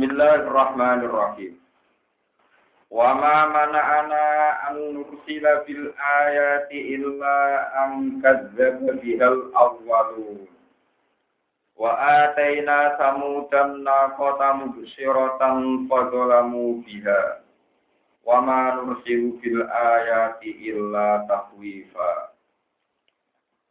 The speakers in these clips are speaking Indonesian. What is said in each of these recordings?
Bismillahirrahmanirrahim. Wa ma mana'ana an nursila bil ayati illa an kadzdzaba bihal awwalun. Wa ataina samudan naqata mubsyiratan fadzalamu biha. Wa ma nursilu bil ayati illa tahwifa.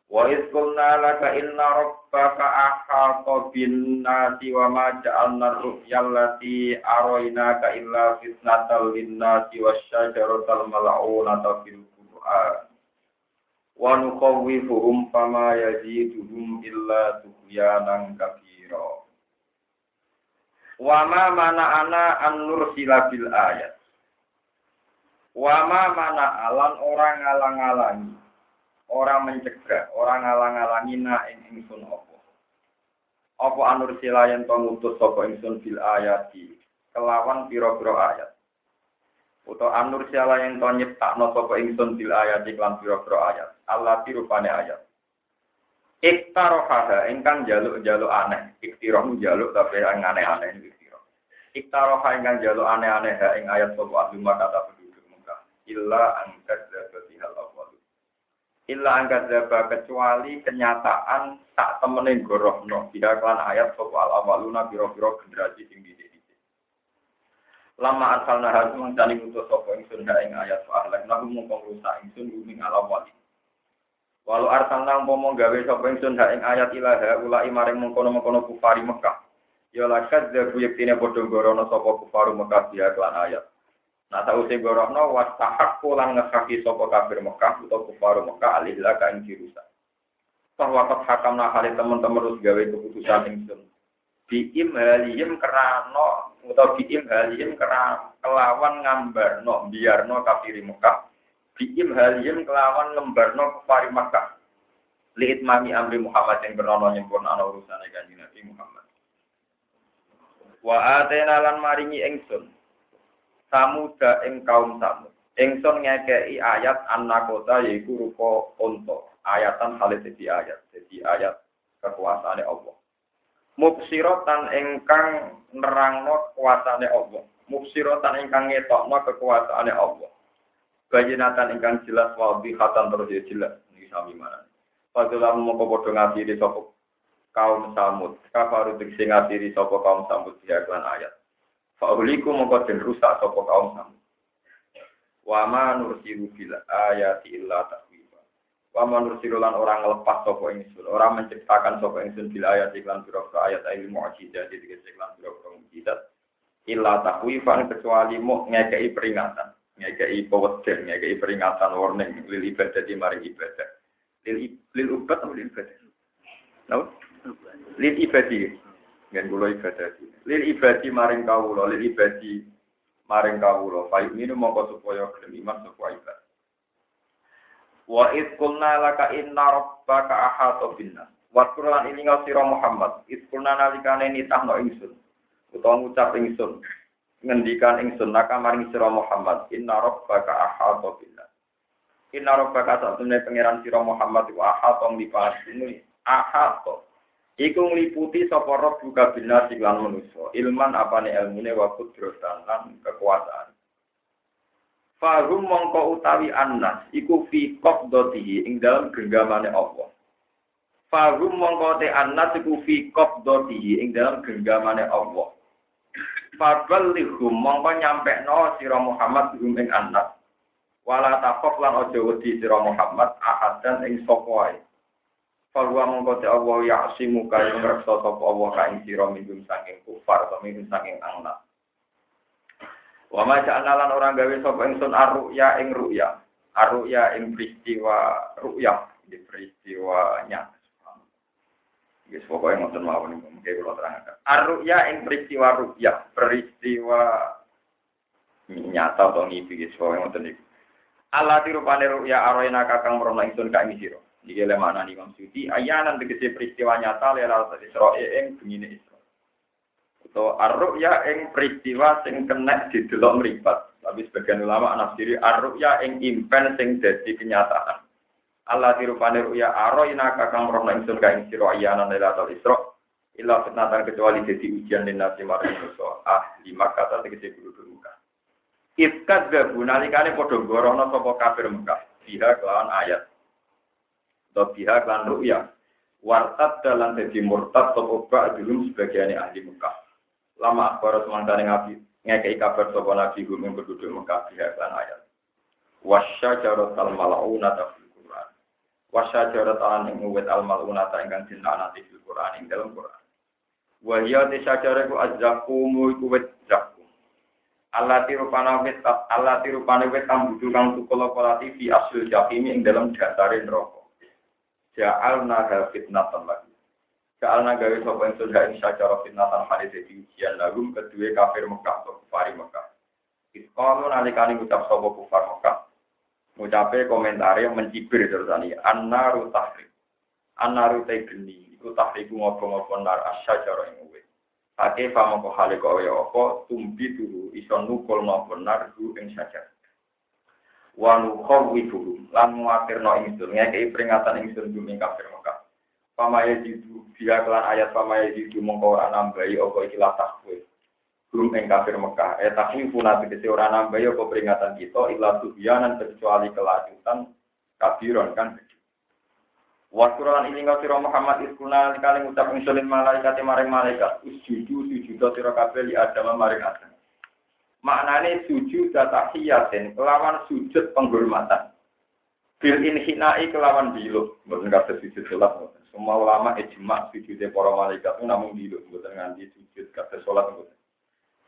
Wa idh qulna laka inna rabbaka ahata bin nasi wa ma ja'alna ru'ya allati araynaka illa fitnatal lin nasi wasyajaratal mal'unata fil Qur'an. Wa nukhawwifuhum fama yaziduhum illa tughyanan kabira. Wa ma mana'ana an nursila bil ayat. Wa ma mana'alan orang ngalang-alangi orang mencegah, orang ngalang-alangi na ing ingsun apa. Apa anur silayan to ngutus sapa ingsun bil ayati kelawan pira-pira ayat. Uta anur silayan to nyiptakno sapa ingsun bil ayati kelan pira-pira ayat. Allah dirupane ayat. Iktarohaha ingkang jaluk-jaluk aneh. Iktiroh jaluk tapi yang aneh-aneh iktiroh. Iktaroha ingkang jaluk aneh-aneh ha ing ayat sapa ahli kata penduduk Mekah. Illa angkat illa angkat zaba kecuali kenyataan tak temenin gorohno tidak kelan ayat soal awaluna biro-biro generasi tinggi di lama asal nahar mengcani untuk sopo ingsun ing ayat soal nahu mungkong rusak ingsun guming ala wali walau arsal nang pomong gawe sopo ingsun ing ayat ilaha ulai maring mengkono mengkono kufari Mekah. Ya lakat zabu yektine bodong gorono sopo kufaru Mekah dia kelan ayat Nah tahu sing gorono wastahak pulang ngekaki sopo kafir Mekah atau kufaru Mekah alihlah kain dirusak. Bahwa kot hakam nahali teman-teman harus gawe keputusan ingsun. Biim haliyim kerano atau biim haliyim kerana kelawan ngambar no biar no kafir Mekah. Biim haliyim kelawan ngembar no kufari Mekah. Lihat mami amri Muhammad yang kerana nyempurna urusan kanjeng Nabi Muhammad. Wa atena lan maringi ingsun samuda ing kaum samud. Ingsun ngekei ayat annakota yaiku rupa unta. Ayatan halis jadi ayat. Jadi ayat kekuasaane Allah. Mubsirotan ingkang nerangno kekuasaane Allah. Mubsirotan ingkang ngetokno kekuasaane Allah. Bayinatan ingkang jelas wadihatan terus ya jelas. Ini sami mana. Padahal mongko padha ngatiri sapa kaum samud. Kafaru diksi ngatiri sapa kaum samud kelan ayat. Fa'uliku mongko den rusak sapa kaum sam. Wa ma nursilu bil ayati illa tahwifa. Wa ma nursilu lan orang ngelepas sapa ingsun, orang menciptakan sapa ingsun bil ayati lan pira ayat ilmu mukjizat jadi lan pira-pira mukjizat. Illa tahwifan kecuali mu ngekei peringatan, ngekei peweden, ngekei peringatan warning lil ibadah di mari ibadah. Lil lil ubat atau lil ibadah? Lil ibadah. Ngen kula ibadah. Lil ibadi maring kawula, lil ibadi maring kawula. Fa ini mongko supaya gelem iman supaya ibadah. Wa id qulna laka inna rabbaka ahata binnas. Wa Qur'an ini sira Muhammad. Id qulna nalikane nitahno ingsun. Utawa ngucap ingsun. Ngendikan ingsun naka maring sira Muhammad. Inna rabbaka ahata binnas. Inna rabbaka satune pangeran sira Muhammad wa ahata ngipasi ini. Ahata Iku ngliputi sapa roh buka bina siklan manusa. Ilman apane ilmune wa kudratan lan kekuasaan. Fahum mongko utawi annas iku fi qabdatihi ing dalam genggamane Allah. Fahum mongko te annas iku fi qabdatihi ing dalam genggamane Allah. Faballighum mongko nyampekno sira Muhammad hum ing annas. Wala taqaf lan aja wedi sira Muhammad ahadan ing sapa wae. Falwa mongko te Allah ya asimu kaya ngreksa sapa Allah ka ing sira minum saking kufar atau minum saking angna. Wa ma ja'ala orang gawe sapa ingsun arruya ing ruya. Arruya ing peristiwa ruya, di peristiwanya. Yes, pokoknya ngoten mawon niku mungkin kula terangkan. Arruya ing peristiwa ruya, peristiwa nyata atau ngipi guys, pokoknya ngoten niku. Allah dirupane ruya aroina kakang merono ingsun ka ing. Iki le mana nih Imam Suyuti, ayanan tegese peristiwa nyata lelal Isra ing bengine Isra. Atau aruk ya ing peristiwa sing kena didelok mripat. Tapi sebagian ulama nafsiri aruk ya ing impen sing dadi kenyataan. Allah dirupane ruya aro ina kakang rohna ingsun ka ing sira ayanan lelal Isra Illa fitnatan kecuali jadi ujian dan nasi maring manusa ahli Makkah tadi kecil guru Mekah. Ifkat gabu nalikane padha gorono sapa kafir Mekah. Biha kelawan ayat. Atau biha kelan ru'ya. Wartad dalam jadi murtad sapa ba'dhum sebagian ahli Mekah. Lama akbar semangkane ngabi ngekei kabar sapa nabi hum yang berduduk Mekah biha kelan ayat. Wasya jarotal mal'unata fil Qur'an. Wasya jarotal ing uwit al mal'unata ingkang dinanati fil Qur'an ing dalam Qur'an. Wahya te sajare ku azzakumu iku wit zakum. Allah tiru panawit Allah tiru panawit kang budu kang tukul kolati fi asil jahim ing dalam dasare neraka. Ja'alna fitnatan lagi. Ja'alna gawe sapa ing sudah ing sacara fitnatan hadis dadi ujian lagum kedua kafir Mekah atau kufari Mekah. Iskalu nalikani ngucap sapa kufar Mekah. Ngucape komentare mencibir terus ani annaru tahrim. Annaru te geni iku tahriku ngopo-ngopo nar asyajar ing uwit. Ake famo ko hale ko ya apa tumbi dulu iso nukul ngopo nar ing syajar. Wa nukhawi dulu lan muatirno ingsun ngekei peringatan ingsun bumi kafir Mekah. Pamaya jidu dia kelan ayat pamaya jidu mongko ora nambahi apa iki latah kowe. Belum ing kafir Mekah. Eh takwi puna tegese ora nambahi apa peringatan kita ila tuhyanan kecuali kelanjutan kafiron kan Wasuralan ini kau siro Muhammad iskuna kali ngucap insulin malaikat maring malaikat usjudu sujudo siro kabel li adam maring adam. Maknane sujud tahiyatin kelawan sujud penghormatan. Bil inhinai kelawan dilu, bukan kata sujud sholat. Semua ulama ijma sujudnya para malaikat namun dilu, bukan nganti sujud kata sholat.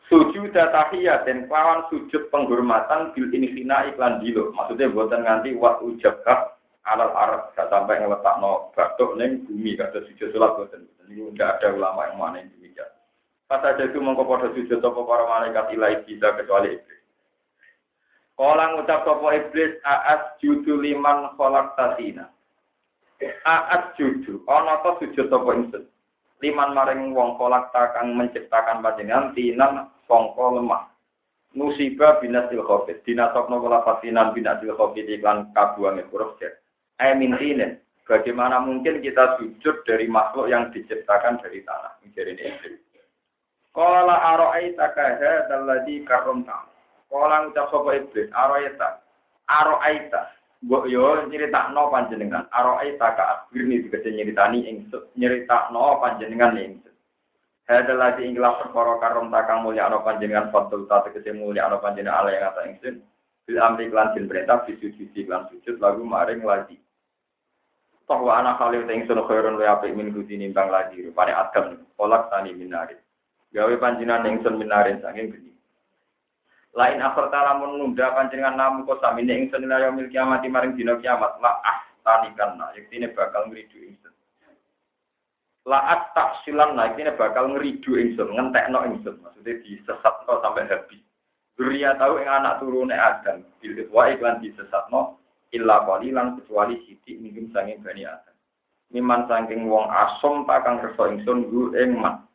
Sujud tahiyatin kelawan sujud penghormatan bil inhinai kelawan dilu. Maksudnya bukan nganti wat ujabkah alal arab gak sampai ngeletak no batuk neng bumi kata sujud sholat boten ini enggak ada ulama yang mana yang demikian kata jadi mongko pada sujud toko para malaikat ilahi kita kecuali iblis. Kala ngucap toko iblis aas judu liman kolak tasina. Aas judu. Ono to sujud toko insun? Liman maring wong kolak takang menciptakan panjenengan tinan songko lemah. Musibah binasil khofit dinasokno kula fasinan binasil khofit iklan kabuange huruf jet Aimintinen, bagaimana mungkin kita sujud dari makhluk yang diciptakan dari tanah? Menjadi ini. Kala aro'aita kaha dalladhi karomta. Kala ngucap sopa iblis, aro'aita. Aro'aita. Mbok yo no panjenengan. Aro'aita ka akhirni dikece nyeritani ingsun. no panjenengan ingsun. Hadal lagi inglah perkara karom takang mulia ano panjenengan fatul ta tegese mulia ano panjenengan ala yang ata ingsun. Bil amri klan jin perintah bisujud klan sujud lagu maring lagi. Toh anak khalil teng sono khairun wa apik min nimbang lagi rupane adam kolak tani minarin. Gawe panjinan ingsun minarin saking geni. Lain akhir lamun nunda panjenengan namu kok samine ingsun ila yaumil kiamat maring dina kiamat la ah tanikan nah yektine bakal ngridu. Laat tak silan nah yektine bakal ngridu ingsun ngentekno ingsun maksudnya disesatno sampai habis. Duria tahu ing anak turune Adam bil wa iklan disesatno illa qalilan kecuali sithik mungkin sanging bani Adam. Miman saking wong asom takang kersa ingsun gu ing man.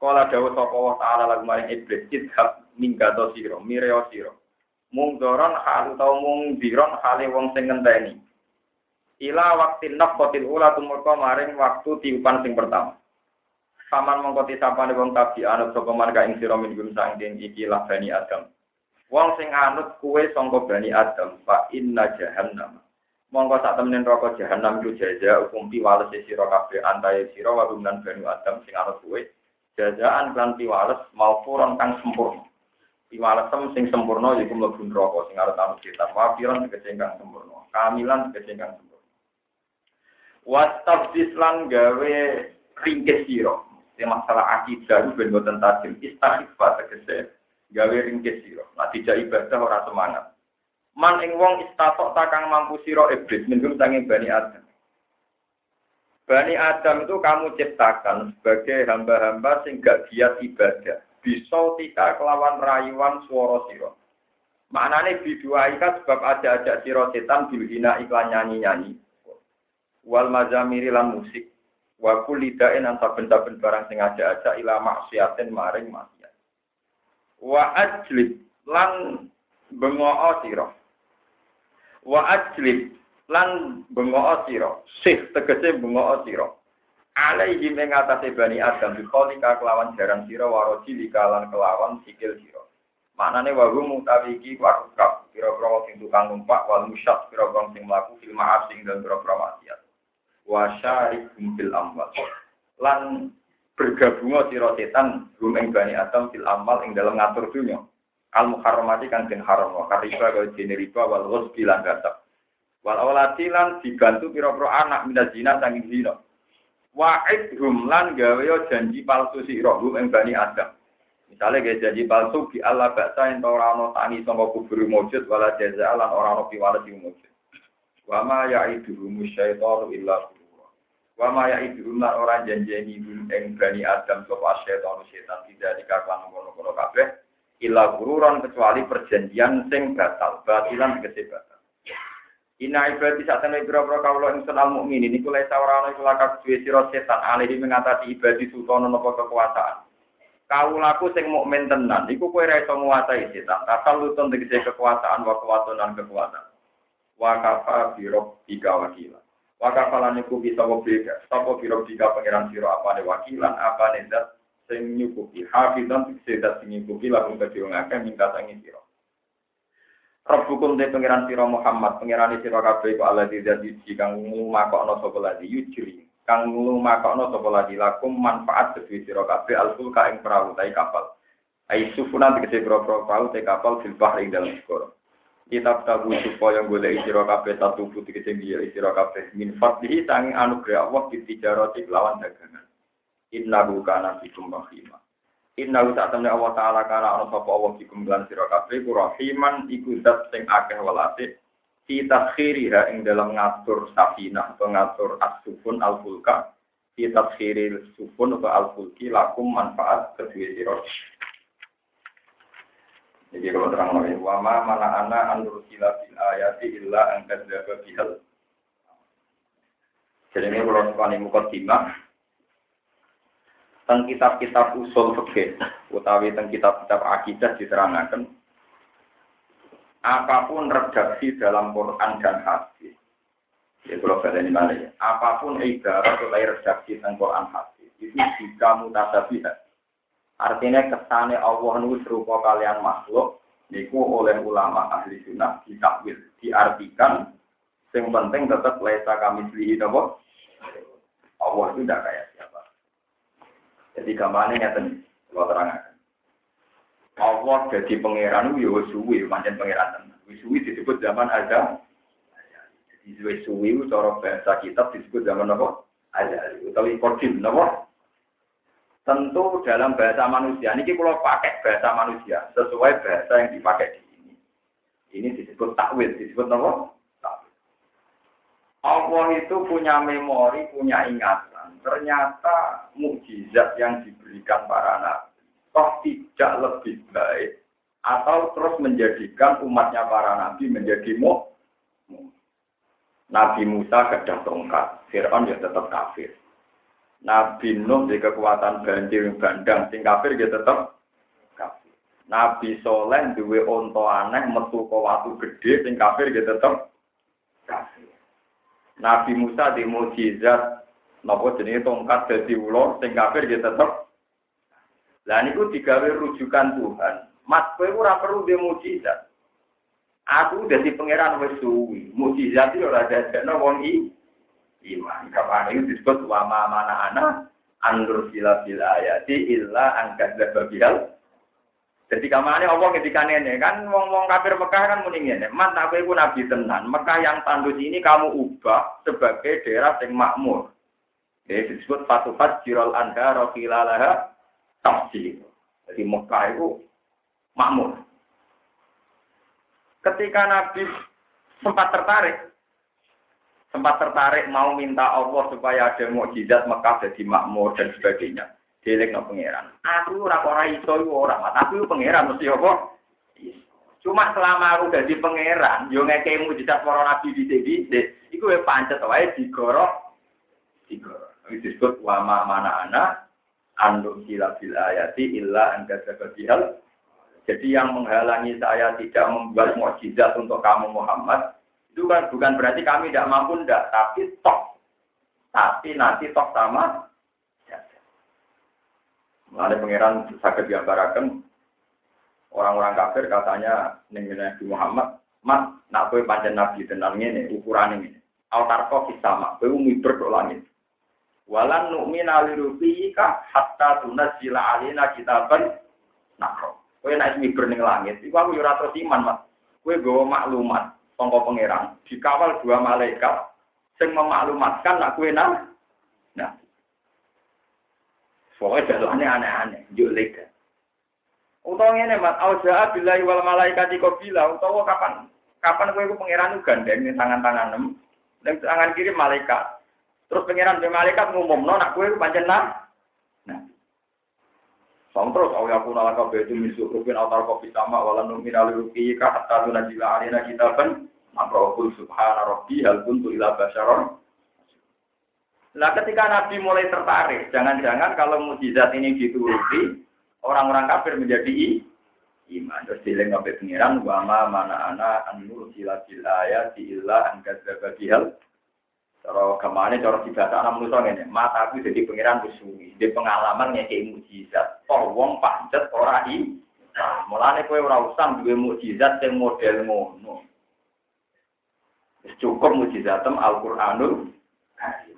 Kala dawuh sapa wa ta'ala lagu maring iblis idhab minggato sira mireo sira. Mung doron hal utawa mung diron hale wong sing ngenteni. Ila waktu nafqatil ula tumurka maring waktu tiupan sing pertama. Paman mongko tisapane wong tabi anut sapa marga ing sira min gum sangking iki lah bani Adam. Wong sing anut kue sangka Bani Adam, fa inna jahannam. Monggo sak temen neraka jahanam iku jaja hukum piwales sira kabeh antaye sira wa Bani Adam sing anut kue. Jajaan kan piwales malfuron kang sempurna. Piwalesem sing sempurna yaiku mlebu neraka sing arep anut kita. Wafiran tegese kang sempurna. Kamilan tegese kang sempurna. Wastabdis lan gawe ringkes sira. Masalah akidah ben boten tajim. Istighfar tegese gawe ringkes sira. Lah dijak ibadah ora semangat. Man ing wong istatok takang mampu sira iblis minum sanging Bani Adam. Bani Adam itu kamu ciptakan sebagai hamba-hamba sing gak giat ibadah. Bisa tika kelawan rayuan suara sira. Maknane biduaika sebab aja-ajak sira setan bilhina iklan nyanyi-nyanyi. Wal mazamiri lan musik. Wa kulidain saben-saben barang sing aja-ajak ila maksiatin maring mas wa ajlib lan bengoo sira wa ajlib lan bengoo sira sih tegese bengoo sira alaihi ing atase bani Adam bikholika kelawan jaran sira waroji likalan kelawan sikil sira. Maknane wa hum utawi iki warkab pira-pira sing tukang numpak wal musyad pira-pira sing mlaku fil ma'af sing dan pira-pira maksiat. Wa syarikum fil amwal. Lan bergabung sira setan hum ing bani Adam fil amal ing dalam ngatur dunya. Al muharramati kang den haram wa kariba kaya dene riba wal ghusbi lan gasab. Wal awlati lan dibantu pira-pira anak minaz zina sanging zina. Wa'id hum lan gawe janji palsu sira hum ing bani Adam. Misalnya gaya janji palsu di Allah baksa yang ora ana tani sangka kubur mujud wala jaza lan ora ana piwales sing mujud. Wa ma ya'iduhum syaitanu illa. Wa ma ya'iduhum lan ora janjeni ing bani Adam sapa setan setan tidak dikaklan ngono-ngono kabeh illa gururan kecuali perjanjian sing batal, batilan tegese batal. Ina ibadi saat temen biro-biro kaulo ing senal mukmin ini kulai sawarana iku lakak duwe sira setan alihi mengatasi ibadi sutono nopo kekuasaan. Kaulaku sing mukmin tenan iku kowe ora iso nguasai setan. Asal lutun kekuasaan wa kekuatan kekuatan. Wa kafa biro tiga wakila. Wa kafalan iku bisa beda. Sapa biro tiga pangeran sira apane wakilan apane zat sing nyukupi hafizan tegese zat sing nyukupi akeh minta sangi sira. Rabbukum de pangeran sira Muhammad, pangeran sira kabeh kok Allah tidak diji kang ngumakokno sapa lagi yujri. Kang ngumakokno sapa lagi lakum manfaat kedue sira kabeh alfulka ing perahu tai kapal. Ai sufuna tegese perahu perahu tai kapal fil bahri dalam segara. Kitab tabu supaya golek sira kabeh satu putih tegese biya sira kabeh min fadlihi sanging anugerah Allah ditijarati lawan dagangan. Innahu kana bikum rahimah. Inna utak temne Allah Ta'ala karena ana sapa Allah dikum lan sira kabeh ku rahiman iku zat sing akeh welase fi taskhiriha ing dalam ngatur safinah atau ngatur al-fulka. Fi taskhiril sufun atau al-fulki lakum manfaat kedua sira. Jadi kalau terang lagi, wama mana ana anur sila bil ayati illa angkat jaga bihal. Jadi ini kalau sekali mukadimah, teng kitab-kitab usul fikih utawi teng kitab-kitab akidah diterangkan apa pun redaksi dalam Quran dan hadis ya kalau ini mana ya? Apa pun ibarat atau redaksi tentang Quran hadis itu jika mutasabihat artinya kesane Allah nu serupa kalian makhluk niku oleh ulama ahli sunnah ditakwil diartikan yang penting tetap lesa kami selihi Allah itu tidak kayak jadi gambarnya nyata kalau terangkan. Allah jadi pangeran itu ya suwi, manjen pangeran tenan. Suwi disebut zaman ada. Jadi suwi itu cara bahasa kitab disebut zaman apa? Ada. Utawi kodim, apa? Tentu dalam bahasa manusia, ini kalau pakai bahasa manusia, sesuai bahasa yang dipakai di sini. Ini disebut takwil, disebut apa? Allah itu punya memori, punya ingat ternyata mukjizat yang diberikan para nabi toh tidak lebih baik atau terus menjadikan umatnya para nabi menjadi mu. Nabi Musa gadah tongkat, Fir'aun ya tetap kafir. Nabi Nuh di kekuatan banjir bandang, sing kafir ya tetap kafir. Nabi Soleh duwe onto aneh metu ke watu gede, sing kafir ya tetap kafir. Nabi Musa di mujizat Napa jenenge tongkat dadi ula sing kafir ya tetep. Lah niku digawe rujukan Tuhan. Mas kowe ora perlu dhe mukjizat. Aku dadi pangeran wis suwi. Mukjizat iki ora dadekno wong i iman. Kapan itu disebut wa ma mana ana anur sila bil ayati illa angkat zababihal. Jadi kamane Allah ketika ini kan wong-wong kafir Mekah kan muni ngene, "Man tak kowe nabi tenan. Mekah yang tandus ini kamu ubah sebagai daerah yang makmur." Jadi disebut fatufat jirol anda rokilalaha tafsir. Jadi Mekah itu makmur. Ketika Nabi sempat tertarik, sempat tertarik mau minta Allah supaya ada mukjizat Mekah jadi makmur dan sebagainya. Dilek no pangeran. Aku ora ora iso ora, aku pangeran mesti apa? Cuma selama aku jadi pangeran, yo ngekei mujizat para nabi di sini, iku pancet wae digorok digorok. Ini disebut wama mana anak anduk sila bil ayati illa anda bihal. Jadi yang menghalangi saya tidak membuat mukjizat untuk kamu Muhammad itu kan bukan berarti kami tidak mampu ndak, tapi toh tapi nanti toh sama Mengenai pangeran sakit diambarakan orang-orang kafir katanya ning Nabi Muhammad, "Mat, nak kowe pancen nabi tenan ngene ukuran ini. Altarko sama, kowe miber kok langit. Walan nu'mina lirubika hatta tunazila alina kitaban nakro. Kowe nek miber ning langit, iku aku yo ora terus iman, Mas. Kowe nggawa maklumat sangka pangeran, dikawal dua malaikat sing memaklumatkan nak kowe nang nah Pokoknya jalannya aneh-aneh, juk lega. Utawa ngene Mas, auza billahi wal malaikati qabila, utawa kapan kapan kowe iku pangeran gandeng tangan-tangan nem, ning tangan kiri malaikat. Terus pangeran be malaikat ngumumno nak kowe pancen nah. Sang terus awi aku nalaka betu misuk rupin autar kopi sama wala numin aliruki ka hatta tunajila alina kitaban makrohul subhana rabbi hal kuntu ila basyaron Nah ketika Nabi mulai tertarik, jangan-jangan kalau mujizat ini dituruti, orang-orang kafir menjadi iman. Terus dileng sampai pengiran, wama mana ana anur sila sila ya sila angkat hal. Cara ke mana cara dibahasa anak manusia ini, mata aku jadi pengiran bersungi, di pengalaman kayak mujizat. Wong pancet ora i. Nah, mulane kowe ora duwe mujizat yang model ngono. Cukup mujizatem Al-Qur'anul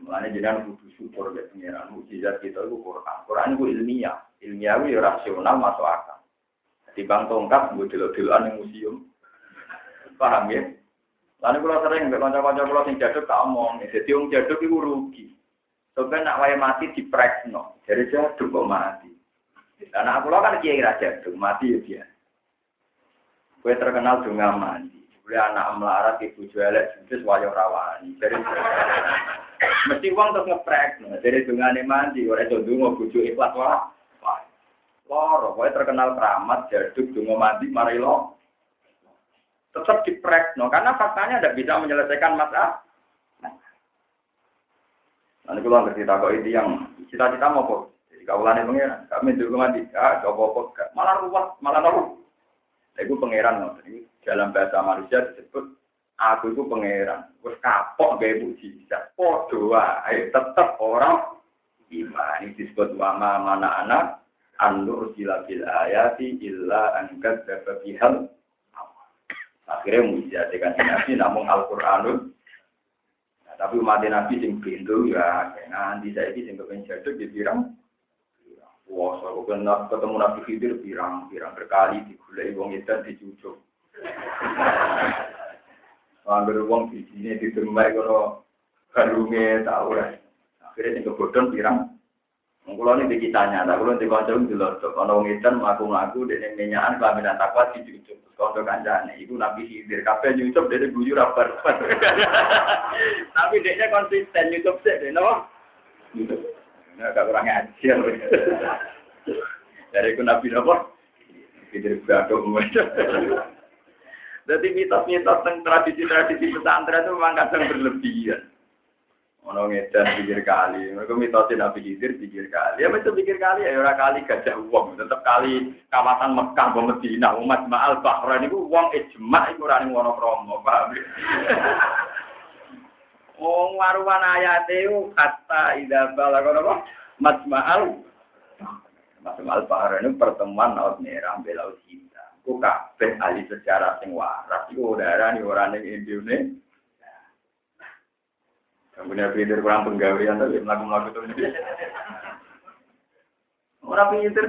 Mulane jenengan kudu syukur mek pengiran mukjizat kita itu Quran. Quran itu ilmiah, ilmiah itu rasional masuk akal. Di bang tongkat gue delok-delokan ning museum. Paham ya? Lalu kalau sering mbek kanca-kanca kula sing jaduk tak omong, dadi wong jaduk iku rugi. Sampai nak wae mati diprekno, dari jaduk kok mati. Karena aku kan kiai ra jaduk, mati ya dia. Kue terkenal dunga mandi. Kue anak melarat ibu jual judes wayo rawani. Dari Mesti uang terus ngeprek. Dari dungane mandi, orang itu dungo buju ikhlas wah. Loro, pokoknya terkenal keramat, jaduk, dungo mandi, mari lo. Tetap diprek, no. karena faktanya tidak bisa menyelesaikan masalah. Nanti kalau ngerti tak itu yang cita-cita mau kok. Jadi kaulannya pengiran, kami dulu mandi, ah, coba kok, malah ruwet, malah nopo. Itu pengiran, no. dalam bahasa manusia disebut aku itu pangeran. Wes kapok gawe mujizat. Padha wae tetep orang iman. Ini disebut wama mana anak anur sila bil ayati illa angkat dapat bihal. Akhirnya mujizat kan Nabi namun Al-Qur'anul nah, tapi umat Nabi sing pintu ya nanti saya sing kepen jaduk di pirang Wah, saya kenal ketemu Nabi Khidir pirang-pirang berkali digulai wong itu dicucuk. Angger wong di sini di tempat kalau kalungnya tahu lah. Akhirnya yang kebodon pirang. Mengkulo ini dikitanya, tak kulo di kancung di lotok. Kalau wong itu ngaku ngaku dari minyakan kelaminan takwa di cucuk. Kancane, itu nabi hidir. Kafe nyucup dari guyur apa? Tapi dia konsisten nyucup sih, deh, no? Nyucup. Nah, agak kurang ajar. Dari ku nabi nopo? Hidir berado. Jadi mitos-mitos tentang tradisi-tradisi pesantren itu memang kadang berlebihan. Ono ngedan pikir kali, mereka mitosin Nabi Khidir pikir kali. Ya betul pikir kali, ya orang kali gajah uang, tetap kali kawasan Mekah, Medina, umat Ma'al Bahrain itu uang ijma, itu orang yang wono kromo, paham Oh, waruan ayat itu kata ida balagon apa? Majma'al Majma'al Bahrain itu pertemuan laut merah, belaut hitam. ku kabeh ahli sejarah sing waras iku udara nih orang yang Indonesia. Punya pinter kurang penggawean tapi melakukan melakukan itu. Orang pinter.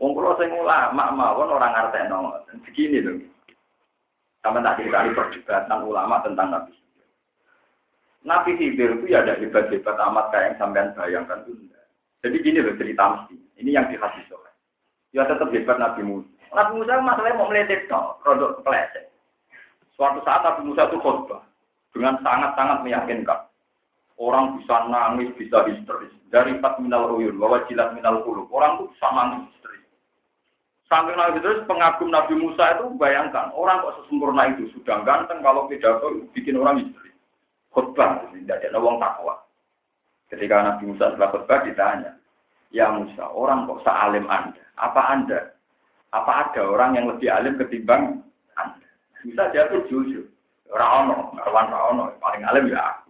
Wong kula sing ulama mawon orang ngartekno. Begini loh. Sama tak cerita perdebatan ulama tentang Nabi Nabi Khidir itu ya ada hebat-hebat amat kayak yang sampean bayangkan itu Jadi gini loh cerita mesti. Ini yang di hadis Ya tetap hebat Nabi Musa. Nabi Musa masalahnya mau meletik no, produk kepleset. Suatu saat Nabi Musa itu khutbah dengan sangat-sangat meyakinkan. Orang bisa nangis, bisa histeris. Dari empat minal uyun, bahwa jilat minal kulub. Orang itu bisa nangis histeris. Sampai nangis histeris, pengagum Nabi Musa itu bayangkan. Orang kok sesempurna itu. Sudah ganteng kalau pidato bikin orang histeris. Khutbah, tidak ada orang takwa. Ketika Nabi Musa setelah khutbah ditanya, Ya Musa, orang kok sealim Anda? Apa Anda apa ada orang yang lebih alim ketimbang Anda? Bisa jatuh jujur. Rano, kawan Rano, paling alim ya.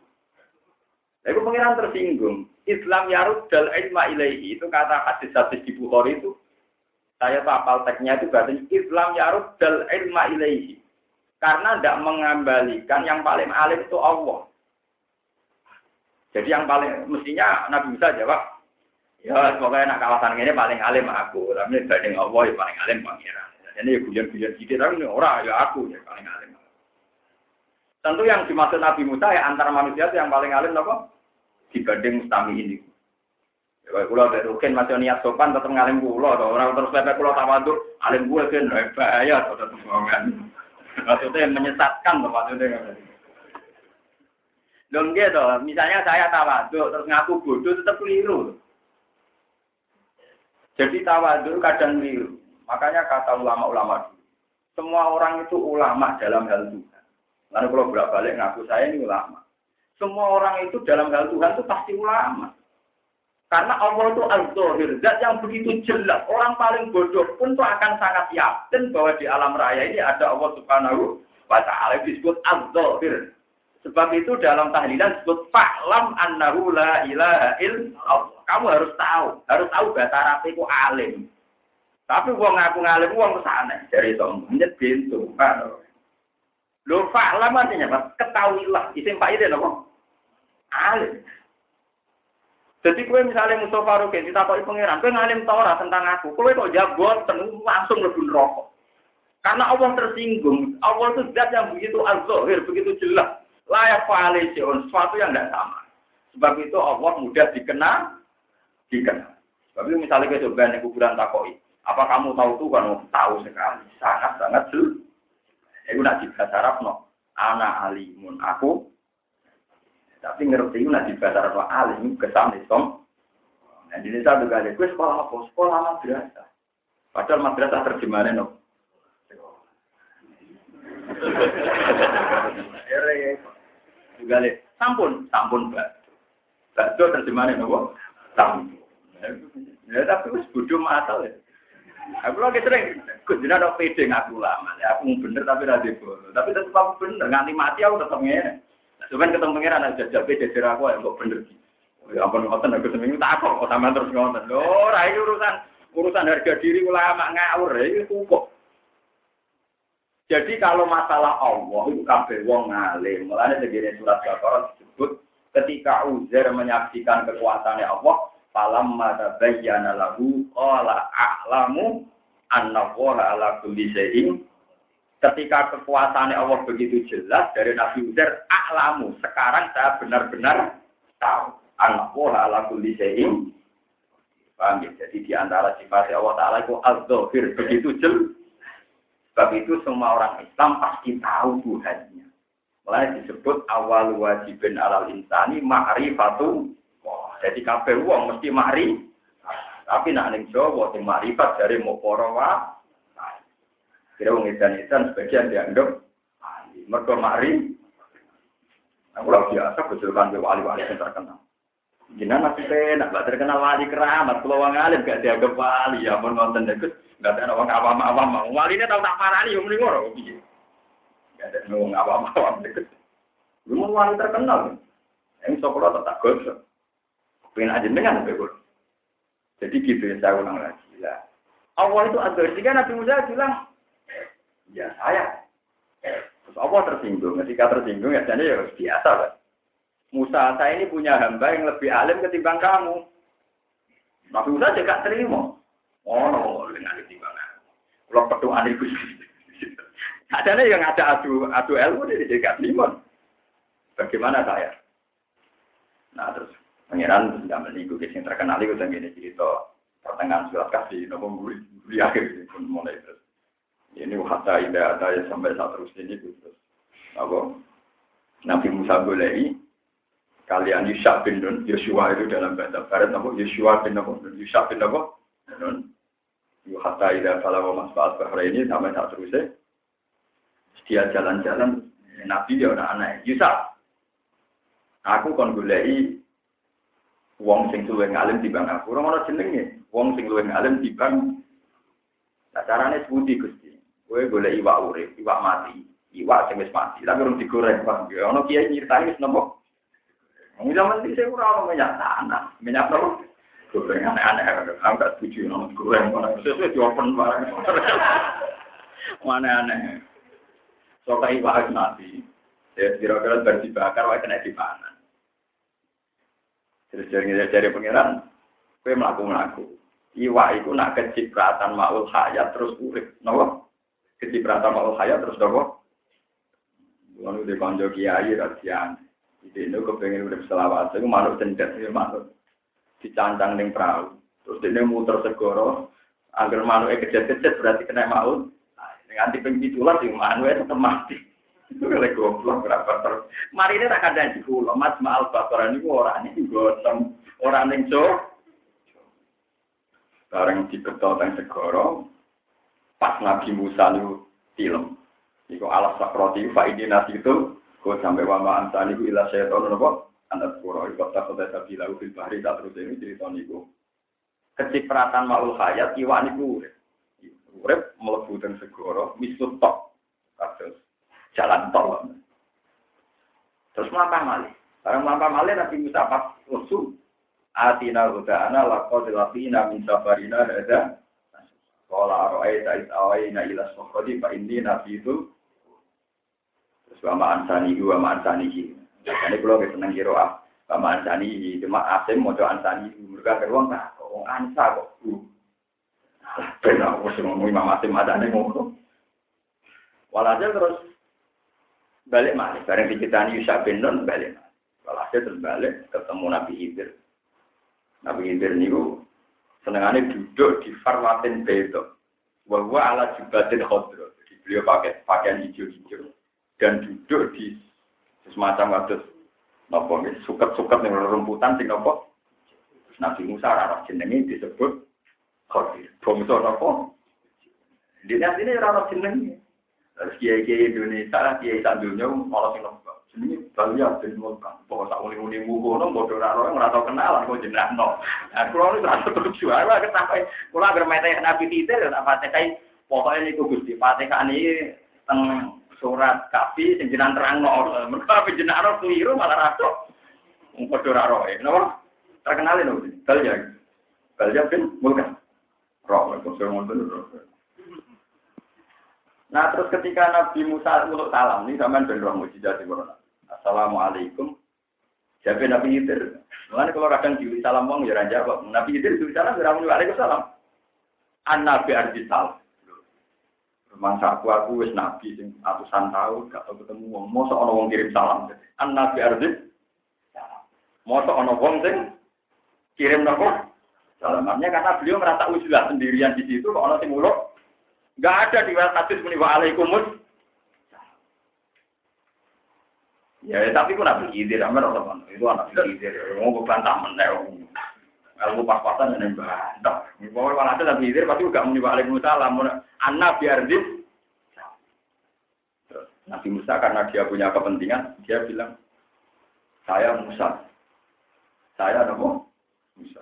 Lalu pengiran tersinggung. Islam yarud dal ilma ilaihi itu kata hadis-hadis di Bukhari itu. Saya tapal teksnya itu berarti Islam yarud dal ilma ilaihi. Karena tidak mengembalikan yang paling alim itu Allah. Jadi yang paling mestinya Nabi Musa jawab, ya semoga anak kawasan ini paling alim aku, tapi dibanding Allah ya paling alim pangeran. Ini ya guyon-guyon sedikit, tapi orang ya aku ya paling alim. Tentu yang dimaksud Nabi Musa ya antara manusia itu yang paling alim apa? Dibanding mustami ini. Ya, kalau dari rukin masih niat sopan tetap ngalim pulau, orang terus pepe pulau tawaduk, alim gue kan bahaya, tetap bohongan. Maksudnya menyesatkan, maksudnya. Dong gitu, misalnya saya tawaduk terus ngaku bodoh tetap keliru. Jadi tawaduk kadang keliru. Makanya kata ulama-ulama semua orang itu ulama dalam hal Tuhan. Lalu kalau bolak balik ngaku saya ini ulama. Semua orang itu dalam hal Tuhan itu pasti ulama. Karena Allah itu al-zahir, zat yang begitu jelas. Orang paling bodoh pun tuh akan sangat yakin bahwa di alam raya ini ada Allah Subhanahu wa taala disebut al-zahir. Sebab itu dalam tahlilan disebut fa'lam annahu la ilaha illallah. Kamu harus tahu, harus tahu bahasa Arab itu alim. Tapi wong ngaku ngalim wong ke sana dari sombong nyet pintu. Lho fa'lam artinya apa? Ketahuilah. Isim Ide apa? Alim. Jadi kue misalnya Mustafa Rukin ditakoki pangeran, kue ngalim Torah tentang aku, kue kok jabot langsung lebih rokok. Karena Allah tersinggung, Allah itu zat yang begitu azzohir, begitu jelas layak koalisi sesuatu yang tidak sama. Sebab itu Allah mudah dikenal, dikenal. Itu misalnya kita coba kuburan takoi, apa kamu tahu tuh kan? Tahu sekali, sangat-sangat jelas. Itu nak bahasa Arab no, anak alimun aku. Tapi ngerti itu nak bahasa Arab alim kesan som. Nah di desa juga ada, gue sekolah apa? Sekolah madrasah. Padahal madrasah terjemahannya no. juga sampun sampun mbak bakso terjemahannya nopo sampun ya tapi wis bodoh matal ya aku lagi sering kuncinya ada pede ngaku lama ya aku bener tapi rada bodoh. Tapi tetap aku bener nganti mati aku tetap ngene. Cuman ketemu pengiran aja jabe jajar aku yang kok bener? Ya ampun ngoten aku seminggu tak kok sampean terus ngoten. Lho, ora iki urusan urusan harga diri ulama ngawur ya iki kok. Jadi kalau masalah Allah itu kabeh wong ngalim. Mulane segini surat Baqarah disebut ketika Uzair menyaksikan kekuasaannya Allah, falam mata bayyana lahu qala a'lamu anna ala kulli ketika kekuasaannya Allah begitu jelas dari Nabi Uzair a'lamu sekarang saya benar-benar tahu anna ala kulli syai'in Paham ya? Jadi di antara sifat Allah Ta'ala itu al-zahir begitu jelas Sebab itu semua orang Islam pasti tahu Tuhannya. Mulai disebut awal wajibin alal insani ma'rifatu. Jadi kabeh wong mesti ma'ri. Tapi nak ning Jawa sing ma'rifat dari moporo wa. Kira wong edan-edan sebagian dianggap mergo ma'ri. Aku lagi biasa betul kan wali-wali yang terkenal. Jinan masih penak, gak terkenal wali keramat. Kalau wong alim gak dianggap wali, ya pun nonton deket. Gak ada orang awam-awam. Wali ini tahu tak parani, yang mending orang. Gak ada orang awam-awam deket. Lu wali terkenal. Yang sekolah tetap gosok. Pengen aja dengan betul. Jadi gitu ya saya ulang lagi. Lah. Allah itu ada jika Nabi Musa bilang, ya saya. Terus Allah tersinggung. Ketika tersinggung ya jadi ya biasa kan. Musa saya ini punya hamba yang lebih alim ketimbang kamu. Nabi Musa juga terima. Oh, no, dengan ketimbang aku. Kalau pedoman itu ada yang ada adu adu ilmu di juga terima. Bagaimana saya? Nah terus pangeran sudah menunggu yang terkenal itu dan ini cerita pertengahan surat kasih nopo guri guri akhir pun mulai terus. Ini hatta ida ada yang sampai saat terus ini terus. Apa? Nabi Musa boleh kalian Yusuf bin Nun, Yosua itu dalam bahasa Barat nama Yosua bin Nun, Yusuf bin Nun, Yuhata ida kalau mas Bahra ini sampai saat terusnya, dia jalan-jalan, Nabi ya anak-anak Yusuf. Aku kon gulei wong sing luwih ngalim bang aku. Ora ana jenenge. Wong sing luwih ngalim bang. Nah carane sebuti Gusti. Kowe golek iwak urip, iwak mati, iwak sing wis mati, tapi urung digoreng, Pak. Ana kiai nyritani wis nopo? Zaman ini saya kurang minyak tanah, minyak apa? Goreng aneh-aneh, aku gak setuju nama goreng mana. Sesuai di open barang. Mana aneh. Soalnya ibarat nabi. Ya kira-kira dibakar, wah kena dipanen. Terus jadi dari pangeran, gue melaku-melaku. Iwa itu nak kecipratan maul hayat terus urip. Nopo? Kecipratan maul hayat terus nopo? Lalu di konjo kiai rasian. Itu ini kepengen udah selawat. Saya manut cendet, ya manut. Dicancang ning perahu. Terus dia muter segoro. Agar manuk kecet-kecet berarti kena maut. Nganti pengpitulah sih manuk tetap mati. Itu kalau goblok berapa terus. Mari ini tak ada di pulau. Mas Maal Basaran ini orang ini gosong. Orang yang cowok. Bareng diketok teng segoro, pas Nabi Musa niku film. Iku alas sakroti fa ini nasi itu, kok sampai wama ansani ku ila syaiton nopo, anak pura iku tak kota sabila fil bahri tak terus ini cerita niku. Kecipratan maul hayat iwak niku urip. Urip mlebu teng segoro, misut tok. Jalan tol. Terus melampah malih. Barang melampah malih Nabi Musa pas usul atina hudana laqad laqina min safarina hada qala ara'aita id awayna ila sokodi fa inni nabitu terus wa ma ansani wa ma ansani jadi kalau kita seneng kira ah wa ma ansani cuma asim mau ansani mereka keruang tak kok ansa kok benar aku ngomong imam asim ada nih ngomong walhasil terus balik mana bareng dicitani Yusuf bin Nun balik walhasil terus balik ketemu Nabi Idris Nabi Khidir niku senengane duduk di farwatin beto. Bahwa ala jubatin khodro. Jadi beliau pakai pakaian hijau-hijau dan duduk di semacam waktu nopo suket-suket yang rumputan sing nopo. Nabi Musa arah jenenge disebut Khadir. Bangsa nopo? Di sini arah jenenge. Terus kiai-kiai Indonesia, kiai sandunya, malah sing nombok. Sini balia bin Mulkan. Pokok tak unik-unik muka, no, ora raro yang ngerasau kenalan, kok jenak no. Nah, kalau ini ngerasau tujuh, aku agak sampai, kalau agar metai Nabi Tidil, tak patah kai, pokoknya ini kugus di teng surat kapi, sing jenak terang no. Mereka apa jenak no, keliru malah raso. Bodoh raro, ya, no. Terkenalin, no, balia. Balia bin Mulkan. Rok, itu sing ngontrol, Nah terus ketika Nabi Musa untuk salam, ini sama ben roh mujizat di Quran. Assalamualaikum. Siapa Nabi Khidir? Mulane kalau kadang diuli salam wong ya jawab. Nabi Khidir diuli salam ya muni waalaikumsalam. An Nabi arti salam. Mangsa aku aku wis nabi sing atusan tahun gak tau ketemu wong. Mosok ana wong kirim salam. An Nabi arti salam. Mosok ana wong sing kirim nopo? Salamannya karena beliau merasa usulah sendirian di situ kok ana sing muluk. Gak ada di hadis muni waalaikumsalam. Ya, tapi pun nabi Khidir, sama orang itu anak Khidir, mau bantah menel. Kalau pas-pasan yang bantah. Mau kalau ada nabi Khidir pasti juga mau Waalaikumsalam. Anak biar di Nabi Musa karena dia punya kepentingan, dia bilang, saya Musa. Saya nopo Musa.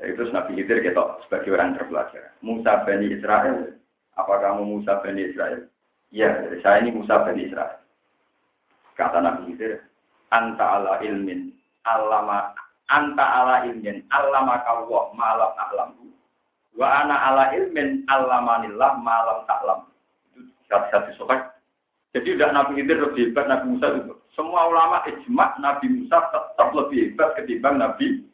Jadi terus Nabi Khidir kita sebagai orang terpelajar. Musa Bani Israel. Apa kamu Musa Bani Israel? Iya, saya ini Musa Bani Israel. Kata Nabi Khidir, anta ala ilmin, alama anta ala ilmin, alama kawwa malam taklam. Wa ana ala ilmin, alamanillah malam taklam. Itu satu-satu sobat. Jadi udah Nabi Khidir lebih hebat Nabi Musa. Semua ulama ijma Nabi Musa tetap lebih hebat ketimbang Nabi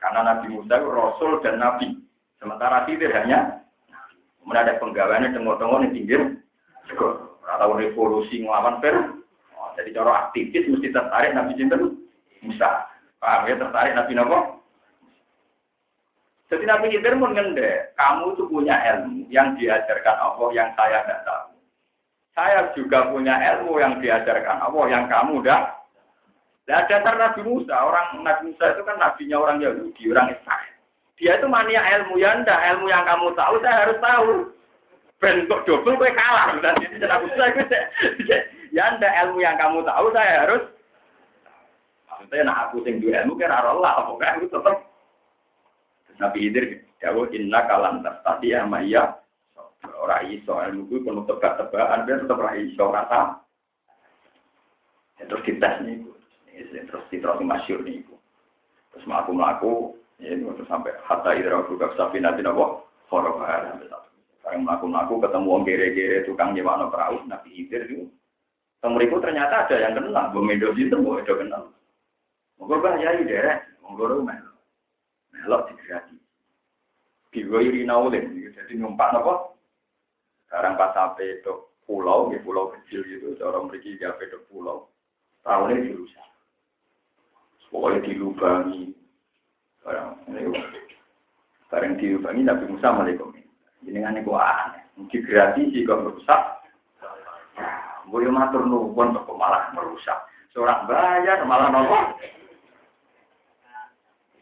Karena Nabi Musa itu Rasul dan Nabi. Sementara Khidir hanya Kemudian ada penggawaannya tengok-tengok di pinggir. Atau revolusi ngelawan Fir'aun jadi cara aktivis mesti tertarik Nabi Jinten Musa. Paham ya tertarik Nabi Nabi? Jadi Nabi Khidir pun ngende, kamu itu punya ilmu yang diajarkan Allah yang saya tidak tahu. Saya juga punya ilmu yang diajarkan Allah yang kamu tidak. Nah, dasar Nabi Musa, orang Nabi Musa itu kan nabinya orang Yahudi, orang Israel. Dia itu mania ilmu. Ya ndak, ilmu yang kamu tahu saya harus tahu. Bentuk double gue kalah. Dan ini Nabi Musa Ya anda ilmu yang kamu tahu saya harus maksudnya nah aku sing ilmu kira Allah pokoknya aku tetap Nabi Hidir jauh inna kalan tadi ya maya. Orang iso ilmu gue penuh tebak-tebakan dia tetap orang iso rasa ya, terus kita nih terus terus masyur nih terus melaku melaku ya itu terus sampai hatta idra buka sapi nanti nopo horor sampai satu sekarang melaku melaku ketemu orang gere-gere tukang nyewa perahu nabi hidir itu Temuriku ternyata ada yang kenal, Bu Medo itu Bu Medo kenal. Monggo bahaya derek, monggo lu melo. Melok digrati. Digoiri naulin, jadi numpak nopo. Sekarang pas sampai itu pulau, di pulau kecil gitu, orang pergi gak ke pulau. Tahunnya dirusak. Pokoknya dilubangi. Barang ini barang dilubangi Nabi Musa. Ini kan itu aneh. Digrati sih kok rusak. Gue matur nuwun kok malah merusak. Seorang bayar malah nopo.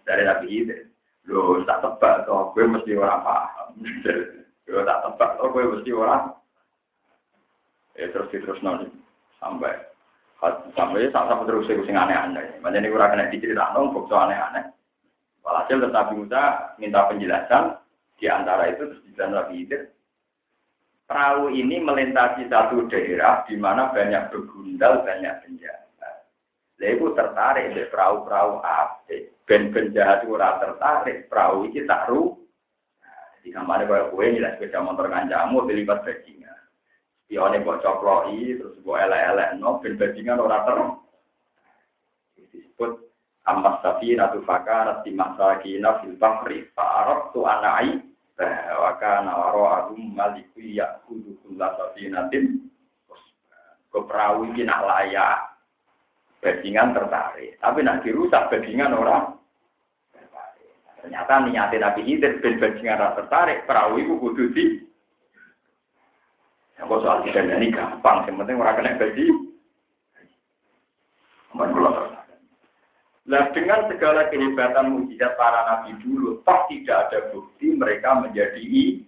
Dari Nabi itu. Lo tak tebak toh, gue mesti orang paham. Gue tak tebak toh, gue mesti orang. Ya terus terus nanti sampai sampai sampai terus sing aneh-aneh. Makanya ini gue kena diceritakan, kok aneh-aneh. Walhasil tetap Musa minta penjelasan di antara itu terus di Nabi Hidir perahu ini melintasi satu daerah di mana banyak begundal, banyak penjahat. Lalu tertarik di perahu-perahu apa? Ben penjahat ora tertarik, perahu ini tak ru. Nah, di kamar kayak gue nilai sepeda motor kancamu terlibat bajingan. Spione buat coploi, terus buat elek-elek, no, ben bajingan ora ter. Disebut amas tapi natu fakar di masa kina fil bahri fa'arab tu anai wa kana wara'ahum maliku ya'khudhu kulla safinatin ke perahu ini nak layak. Bajingan tertarik. Tapi nak dirusak bajingan orang ternyata niatnya Nabi Hidir ben bajingan tertarik perahu itu kudu di yang soal tidak ini gampang yang penting orang kena gaji Nah dengan segala kehebatan mujizat para nabi dulu, toh tidak ada bukti mereka menjadi i.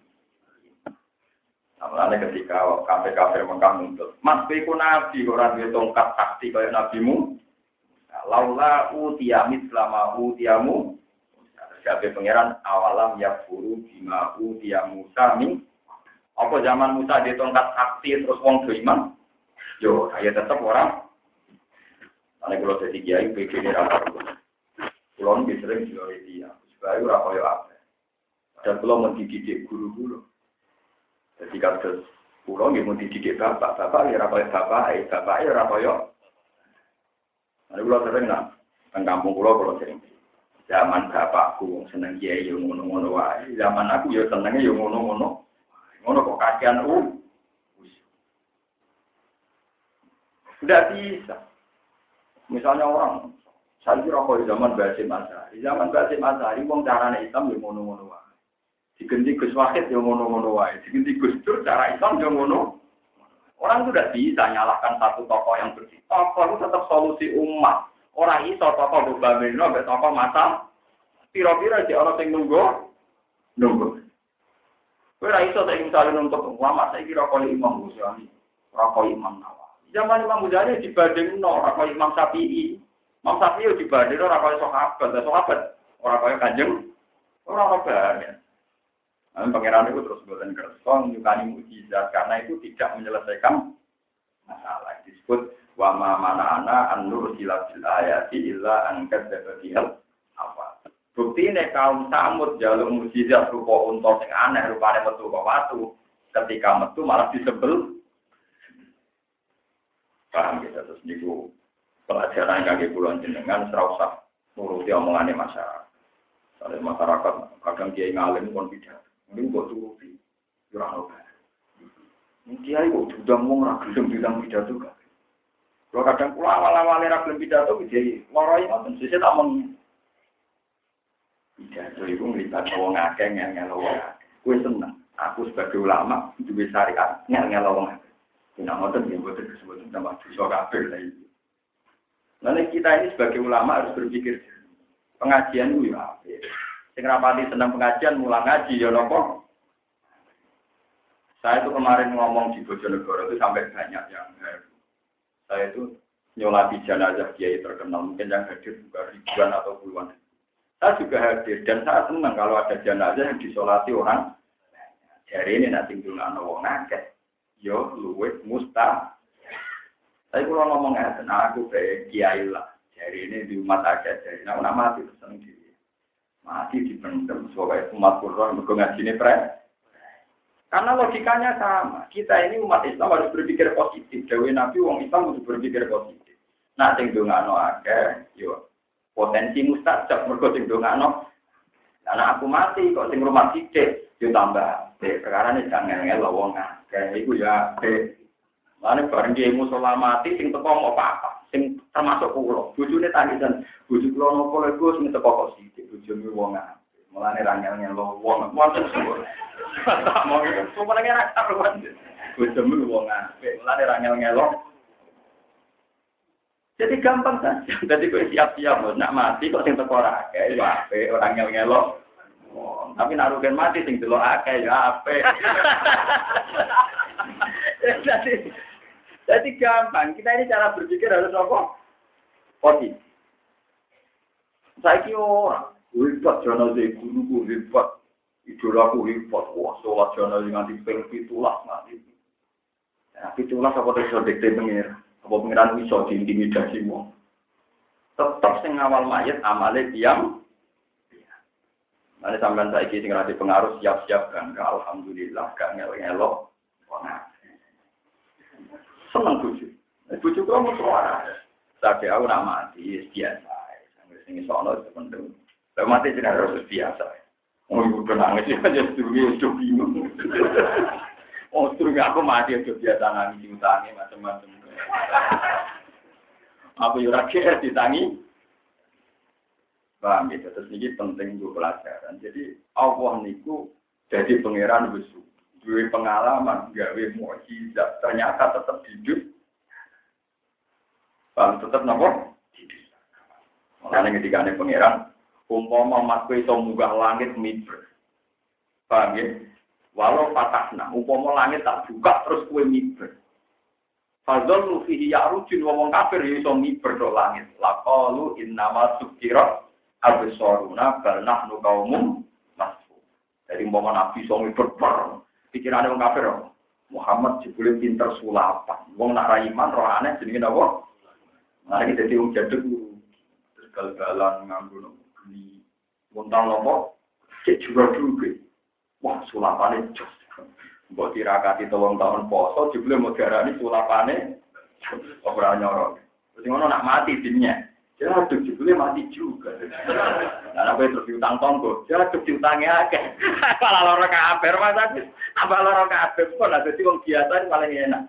Nah, ketika kafir kafir Mekah muncul, mas beku nabi orang dia tongkat sakti kayak nabimu. Nah, laula utiamit selama utiamu. Siapa pangeran awalam ya buru bima utiamu sami. Apa zaman Musa dia tongkat sakti terus wong iman? Yo, saya tetap orang karena kalau jadi kiai, pikirnya apa Pulau ini sering juga dia, supaya ora kaya apa. Dan pulau mau guru-guru. Jadi kasus pulau nggak mau bapak, bapak ya ora kaya bapak, eh bapak ya kaya. Nanti pulau sering nak, kan kampung pulau pulau sering. Zaman bapakku seneng kiai yang ngono-ngono zaman aku ya senengnya yang ngono-ngono. Ngono kok kajian uh. Tidak bisa. Misalnya orang, saya kira kalau zaman Basim Azhari, zaman Basim Azhari, wong carane Islam yang ngono-ngono wae. Diganti Gus Wahid yang ngono-ngono wae. Diganti Gus Dur cara Islam yang ngono. Orang itu tidak bisa nyalahkan satu tokoh yang bersih. Tokoh itu tetap solusi umat. Orang iso tokoh Bubamino, sampai tokoh masa. Piro-piro di orang yang nunggu, nunggu. Kue ra iso saya misalnya nuntut ulama, saya kira kalau Imam Ghazali, rokok Imam Nawawi. Zaman Imam Ghazali dibanding no orang Imam Syafi'i. Imam Syafi'i dibanding no orang sahabat, dan sahabat orang kaya kanjeng, orang banyak. Nah, pangeran itu terus buatan kerson, nyukani mujizat karena itu tidak menyelesaikan masalah. Disebut wama mana ana an-nur silatil ayati illa an kadzdzabal apa. Bukti ini kaum samud jalur mujizat rupa unta sing aneh rupane metu kok watu. Ketika metu malah disebel Paham kita terus niku pelajaran kaki puluhan jenengan serasa nuruti omongannya masyarakat. Soalnya masyarakat kadang kiai ngalim pun tidak. Ini buat turuti. Jurang obat. Kiai kok sudah mau ngelem bilang pidato kan. Kalau kadang pulang awal-awal ragilem pidato, jadi warai ngoten. Sisi tak mau pidato itu melibat wong akeh ngel-ngel wong akeh. Kue seneng. Aku sebagai ulama, duwe syariat ngel-ngel wong akeh. Ya, buat nama dosa kafir lah kita ini sebagai ulama harus berpikir pengajian itu ya. Sing rapati senang pengajian mulang ngaji ya nopo. Saya itu kemarin ngomong di Bojonegoro itu sampai banyak yang. Saya itu nyolati jenazah kiai terkenal, mungkin yang hadir juga ribuan atau puluhan. Saya juga hadir dan saya senang kalau ada jenazah yang disolati orang. Jadi ini nanti dulu anak wong yo luwes musta. Tapi kalau ngomong ngeten, aku kayak kiai lah. Jadi ini di umat aja, jadi nama mati seneng di mati dipendem sebagai umat Quran mergo ngajine pre. Karena logikanya sama. Kita ini umat Islam harus berpikir positif. Dewi Nabi wong Islam harus berpikir positif. Nah, sing dongano akeh, yo potensi mustajab mergo sing dongano. Karena aku mati kok sing rumah sithik yo tambah. Perkara ini jangan ngelo akeh iku ya Mana bareng dia musola mati, sing teko mau apa? Sing termasuk kulo. Bujune tangisan, bujuk kulo nopo lego sing teko kok sih, bujune wong apik. Mulane rangel ngelo wong, wonten suwur. Tak mau itu, semua lagi anak karuan. Bujune wong apik, mulane rangel ngelo. Jadi gampang saja. Jadi kau siap-siap, nak mati kok sing teko ora akeh, ya apik, ora Tapi naruhin mati sing delok akeh ya apik. Jadi jadi gampang. Kita ini cara berpikir harus apa? Positif. Saya kira orang hebat jenazah guru hebat. Idolaku hebat. Wah, sholat jenazah nganti ping pitulah nganti. Ya, pitulah apa terus dikte pengir. Apa pengiran bisa diintimidasi wong. Tetap sing awal mayat amale diam. Nanti sampean saiki sing rada pengaruh siap-siap kan. Alhamdulillah gak ngel-ngelok. Wah, seneng bujuk. Bujuk kok mau suara. Tapi aku nak mati biasa. Sini sono penting. Tapi mati tidak harus biasa. Oh ibu nangis ya aja sedurunge itu bingung. Oh sedurunge aku mati aja biasa nangis utangi macam-macam. Aku yo ora ditangi. Paham gitu. Terus ini penting untuk pelajaran. Jadi Allah niku jadi pangeran besok dua pengalaman gawe mukjizat ternyata tetap hidup. Bang tetap nopo makanya ketika ini pangeran umpama mas iso munggah langit miber. Paham ya? Walau patahna umpama langit tak buka terus kue miber. Fadzol lu fihi ya'rujun wong kafir ya iso miber langit. Laqalu innama sukira absoruna bal nahnu qaumum masfu. Jadi umpama nabi iso miber pikirannya orang kafir Muhammad jebule pinter sulapan. Wong nak ra iman roh aneh jenenge napa? Nah iki dadi wong jaduk terus gal-galan nganggo geni. Wontang nopo? Cek juga duwe. Wah, sulapane jos. Mbok tirakati tolong tahun poso jebule mau diarani sulapane ora nyorok. Terus ngono nak mati dinnya. Jatuh jebule mati juga. Nah, apa terus diutang tonggo? Jatuh diutangnya akeh. Malah loro kabeh, Mas Agus. Apa loro kabeh kok lah dadi wong biasa paling enak.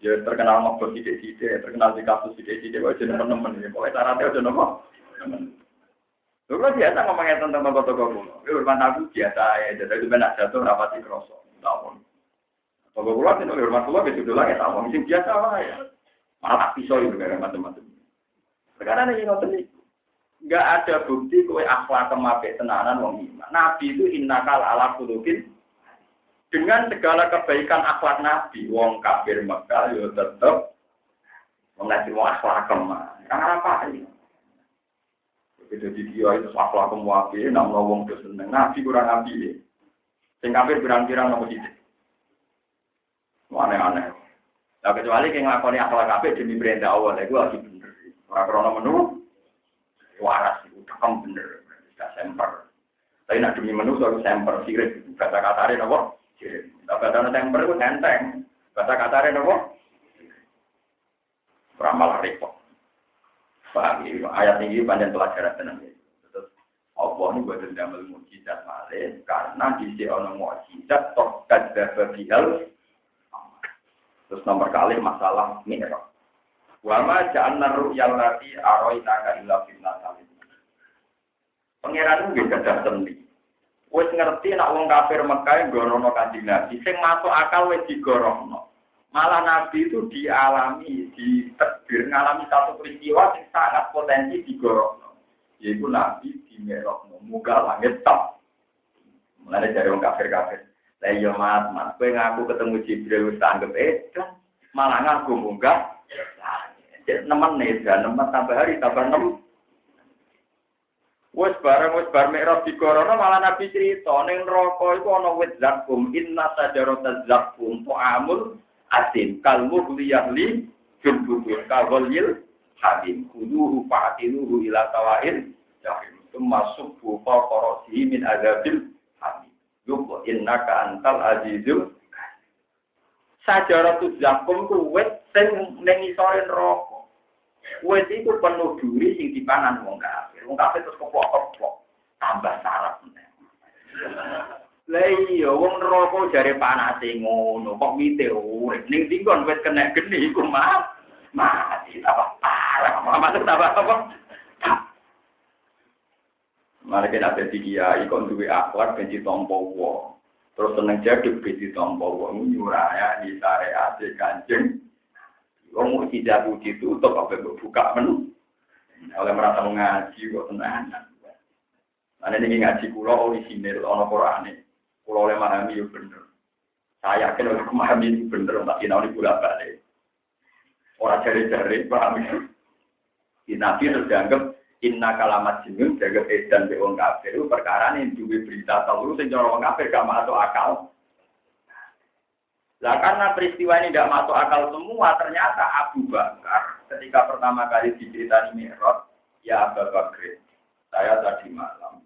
Ya terkenal mau sidik-sidik, terkenal di kasus sidik-sidik wae teman-teman ya. Pokoke syaratnya aja nopo. Lho biasa ngomongnya tentang toko-toko kuno. Ya hormat aku biasa ya, jadi itu benar jatuh rapati kroso. Tahun. Toko kulo itu hormat kulo ya sudah lagi tahun. Mungkin biasa lah ya. Malah tak pisau itu macam-macam. Sekarang ini ngoten niku. Enggak ada bukti kowe akhlak kemabe tenanan wong iman. Nabi itu innakal ala kulukin dengan segala kebaikan akhlak Nabi, wong kafir Mekah yo tetep mengaji mau akhlak kemah. Karena apa ini? Jadi dia itu akhlak kemwapi, namun wong itu seneng. Nabi kurang nabi. Sing kafir pirang-pirang nopo sithik. Aneh-aneh. Nah kecuali yang ngakoni akhlak kafir demi perintah Allah, itu lagi. Orang krono menu waras itu cakem bener, tidak semper. Tapi nak demi menu soal semper sirik, kata katare nopo sirik. Kata kata semper itu nenteng, kata katare nopo beramal repot. Paham ya? Ayat ini panjang pelajaran tenang ya. Terus Allah ini buat damel mujizat malih karena di sini ono mujizat bihal. Terus nomor kali masalah mineral. Wama ja'alna ru'yal lati aroinaka illa fitnatan. Pangeran nggih gadah sendi. Wis ngerti nak wong kafir Mekah gorono kanjeng Nabi, sing masuk akal wis digorono. Malah Nabi itu dialami, di terdiri ngalami satu peristiwa yang sangat potensi digorono. Yaitu Nabi di Merokno, muka langit top. Mulai dari wong kafir-kafir. Lah iya mat, mat, kowe ngaku ketemu Jibril wis anggap malah ngaku munggah nemen nih, dan nemen tambah hari tambah enam. Wes bareng wes bar mikrot di corona malah nabi cerita neng rokok itu ono wet zakum inna sajarota zakum to amul asin kalmu liyahli fil butun kalwalil hamim. Kuduhu fa'atiluhu ila tawain jahim. Masuk bufa korosi min azabil hamim. Yuk innaka antal azizul Sajarah tu zakum ku wet sing ning isore Wet iku penuh duri sing dipanan wong kafir. Wong kafir terus keplok-keplok. Tambah sarap. Lah iya wong neraka jare panase ngono, kok wite urip ning dinggon wis kena geni iku mah mati tambah parah. Masuk tambah apa? Mari kita ada dia, ikon duwe akhlak ben ditompo wong. Terus seneng jaduk ben ditompo wong nyuraya di syariat kanjeng. Wong mau tidak ditutup apa buka menu. Oleh merasa mengaji kok tenanan. Nah ini ngaji kulo orisinil ono Qur'ane. Kulo oleh memahami yo bener. Saya yakin oleh memahami itu bener tak kena oleh bolak balik. Orang cari-cari paham ya. Nabi harus dianggap Inna kalamat jinun jaga edan be wong kafir itu perkara nih duwe berita tahu sing cara wong kafir gak masuk akal. Lah karena peristiwa ini tidak masuk akal semua, ternyata Abu Bakar ketika pertama kali diceritani Mi'raj, ya Abu Bakar, saya tadi malam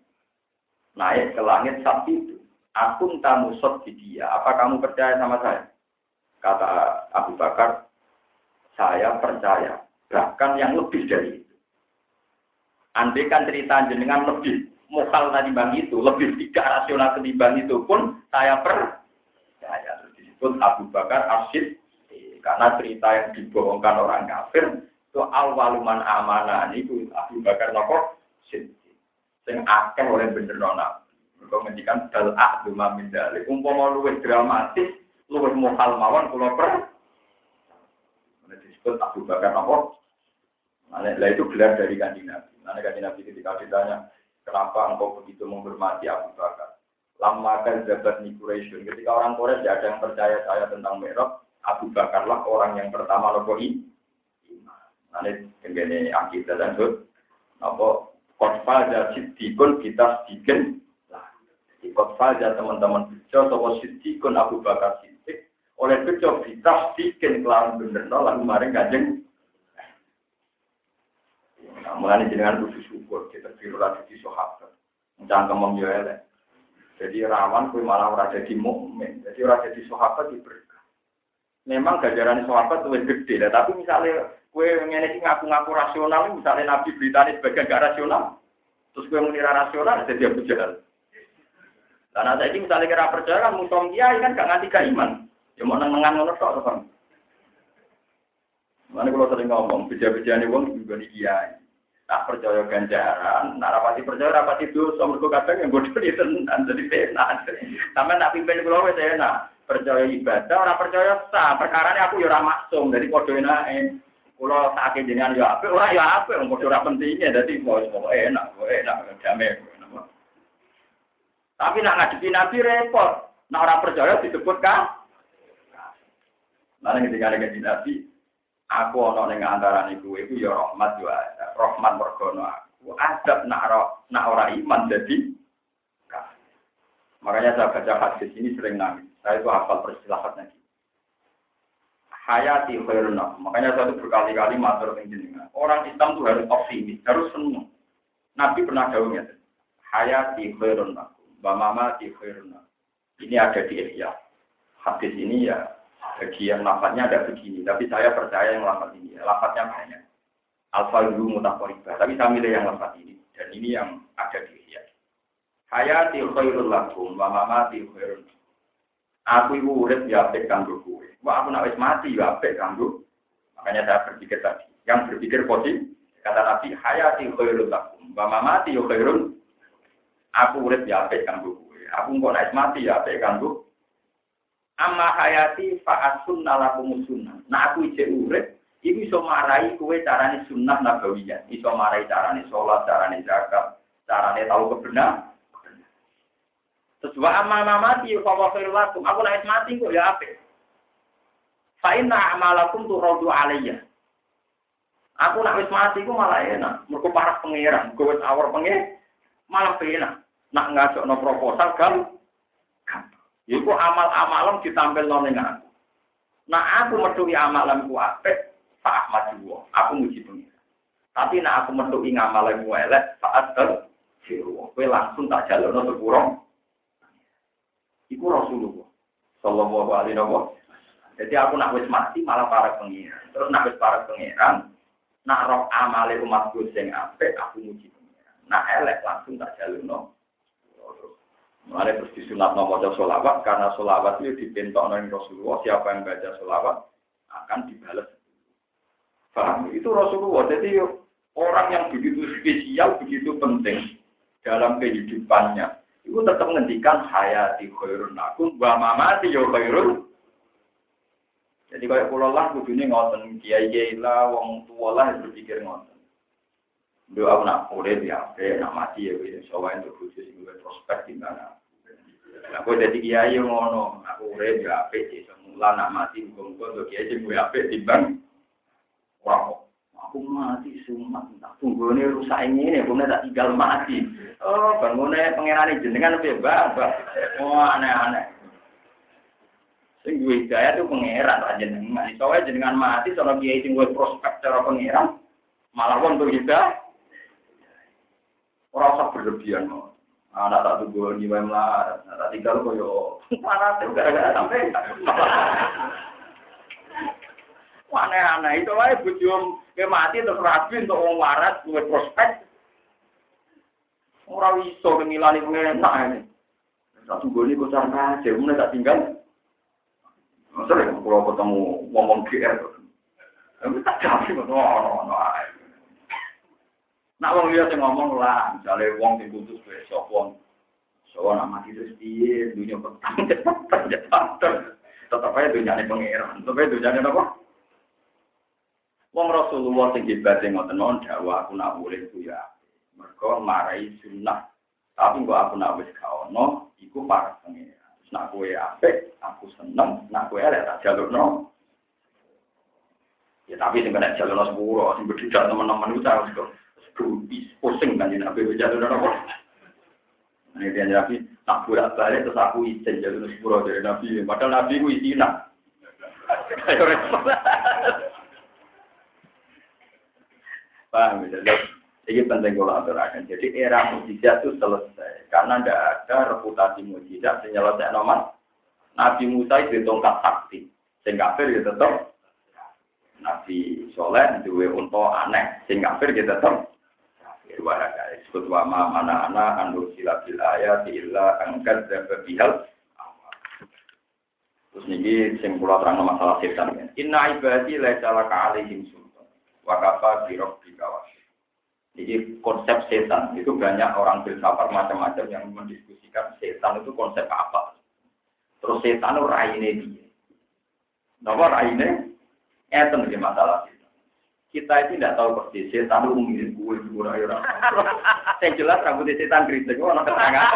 naik ke langit saat itu. Aku tamu sot di dia. Apa kamu percaya sama saya? Kata Abu Bakar, saya percaya. Bahkan yang lebih dari itu. Andai kan cerita jenengan lebih mokal bang itu, lebih tidak rasional ketimbang itu pun saya percaya. Disebut Abu Bakar Asyid karena cerita yang dibohongkan orang kafir itu awaluman amanah itu Abu Bakar nopo sing akeh oleh bener nona. Mereka ngendikan dal ahdu min dalik. Umpama luwih dramatis, luwih mokal mawon kula per. Disebut Abu Bakar nopo. Nah, itu gelar dari kanjeng Nabi. Nanti kan Nabi ketika ditanya, kenapa engkau begitu menghormati Abu Bakar? Lama kan jabat Quraisy. Ketika orang Quraisy tidak ada yang percaya saya tentang Merok, Abu Bakarlah orang yang pertama logo ini. Nanti begini akidah dan hud. Apa kotfal sidikun kita sedikit. Di kotfal teman-teman bejo, sopo sidikun Abu Bakar sidik. Oleh bejo kita sedikit kelawan bener, lalu kemarin kajeng Nah, mulai jenengan kudu syukur, kita biru lagi di sahabat. Cangkem yo elek. Jadi rawan kue malah ora jadi mukmin. Jadi ora jadi sahabat di berkah. Memang gajaran sahabat lebih gede lah, tapi misalnya kue ngene ngaku-ngaku rasional, misalnya Nabi beritanya sebagai gak rasional, terus kue mengira rasional, jadi Abu Jahal. Karena saya ini misalnya kira percaya kan musuh kiai kan gak nganti iman. Ya mau nengan ngono tok, kan. Mana kalau sering ngomong, beja-beja nih wong juga kiai. Tak percaya ganjaran, nak rapati percaya rapati dosa, mergo kadang yang bodoh itu tenan jadi enak. Sampai nak pimpin kula wis enak. Percaya ibadah, orang percaya sah. Perkara ini aku ya maksum, jadi padha enake. Kula tak jenengan ya apik, ora ya apik, wong padha pentingnya, dadi mau enak, enak, damai. Tapi nak ngadepi nabi repot. Nak orang percaya disebut kan? Mana ketika ada nabi, aku ono ning antara niku iku ya rahmat yo ada. Rahmat mergono aku. Adab nak nak ora iman jadi Makanya saya baca hadis ini sering nangis. Saya itu hafal persilahatnya. Hayati khairun Makanya saya itu berkali-kali matur jenengan. Orang Islam itu harus optimis, harus senang. Nabi pernah jauhnya. Hayati khairun Bamama di khairun Ini ada di Ihya. Hadis ini ya yang lafadznya ada begini, tapi saya percaya yang lafadz ini, lafadznya banyak. Alfa dulu mutakoribah, tapi saya milih yang lafadz ini, dan ini yang ada di Ihya. Hayati khairul lakum, wa mamati khairul Aku ibu urip ya apik kanggo kowe. Wah aku nak wis mati ya apik kanggo. Makanya saya berpikir tadi, yang berpikir positif, kata Nabi, hayati khairul lakum, wa mamati khairul Aku urip ya apik kanggo kowe. Aku kok nak mati ya apik kanggo Amma hayati fa'asun nalakum sunnah. Nah aku ije urip, iku iso marai kue carane sunnah nabawiyah. Iso marai carane sholat, carane zakat, carane tahu kebenar. Terus wa amma mati fa wa. Aku nek mati kok ya apik. Fa inna amalakum turadu alayya. Aku nak wis mati ku malah enak. Mergo parah pangeran, kowe wis awor pengen malah enak. Nak ngajakno proposal kan Iku amal-amalan ditampil nol aku. Nah aku metuhi amalan ku apik, Pak Ahmad juga. Aku muji. Tapi nak aku metu ing amal yang elek saat ter kowe langsung tak jalurno sepuro. Iku Rasulullah sallallahu alaihi wasallam. Jadi aku nak wis mati malah para pengiran. Terus nak wis para pengiran, nak roh amale umatku sing apik aku muji pengiran. Nak elek langsung tak jalurno. Mulai terus disunat maca solawat karena solawat itu oleh Rasulullah. Siapa yang baca solawat akan dibalas. Paham? Itu Rasulullah. Jadi orang yang begitu spesial, begitu penting dalam kehidupannya. Itu tetap menghentikan hayati khairun akum, wa mamati yo khairun. Jadi kalau pulau lah, kudunya ngoten, kiai kiai lah, wong tua lah berpikir ngoten. Doa aku nak urip ya, nak mati ya, soalnya untuk khusus gue prospek di mana. Aku jadi kiai ngono, aku urip ya apik sih semula nak mati muga-muga untuk kiai sing apik timbang wow. Aku mati sumat, tak tunggu ini rusak ini, aku tak tinggal mati. Oh, bangunnya pengiran jenengan bebas, oh aneh-aneh. Sing gue hidayah tuh pangeran ra jenengan. Soalnya jenengan mati sono kiai sing gue prospek cara pangeran, malah wong tuh hidayah. Ora usah berlebihan kok. Anak tak tunggu di lah, tak tinggal koyo mana tuh gara-gara sampai. Aneh-aneh itu wae bojo ke mati terus rabi untuk wong waras gue prospek. Ora iso ngilani pengenak ini. Tak tunggu ini kocar aja, mulai tak tinggal. Sering kalau ketemu ngomong GR. Tapi tak jadi, no, no, no. Nak wong liya sing ngomong lah, misale wong sing putus wis sapa. So nak mati terus piye, dunia petang cepat Tetap aja dunyane pangeran. Tetap aja dunyane apa? Wong Rasulullah sing sing ngoten mawon dakwah aku nak boleh ku ya. Mergo marai sunnah. Tapi kok aku nak wis gak ono, iku para pangeran. Nak kowe apik, aku seneng, nak kowe elek tak jalurno. Ya tapi sing kena jalurno sepuro, sing beda teman-teman itu harus kok pusing kan Nabi bicara dengan apa? Ini dia Nabi tak bolak balik terus aku izin jadi sepuluh dari Nabi. Padahal Nabi ku izin Paham ya? Jadi penting kalau aturakan. Jadi era mujizat itu selesai karena tidak ada reputasi mujizat menyelesaikan nomor. Nabi Musa itu tongkat sakti. Sing kafir ya tetap. Nabi Soleh duwe unta aneh. Sing kafir ya tetap wahada disebut wa ma mana ana anu sila ayat illa angkat dan bihal terus niki sing kula terang masalah setan ya. inna ibadi laisa laka wa kafa bi rabbika jadi konsep setan itu banyak orang filsafat macam-macam yang mendiskusikan setan itu konsep apa. Terus setan itu raine dia. Napa raine? Eten masalah kita itu tidak tahu persis setan itu mirip gue gue ayo Yang jelas rambutnya setan kritik, orang ketangan.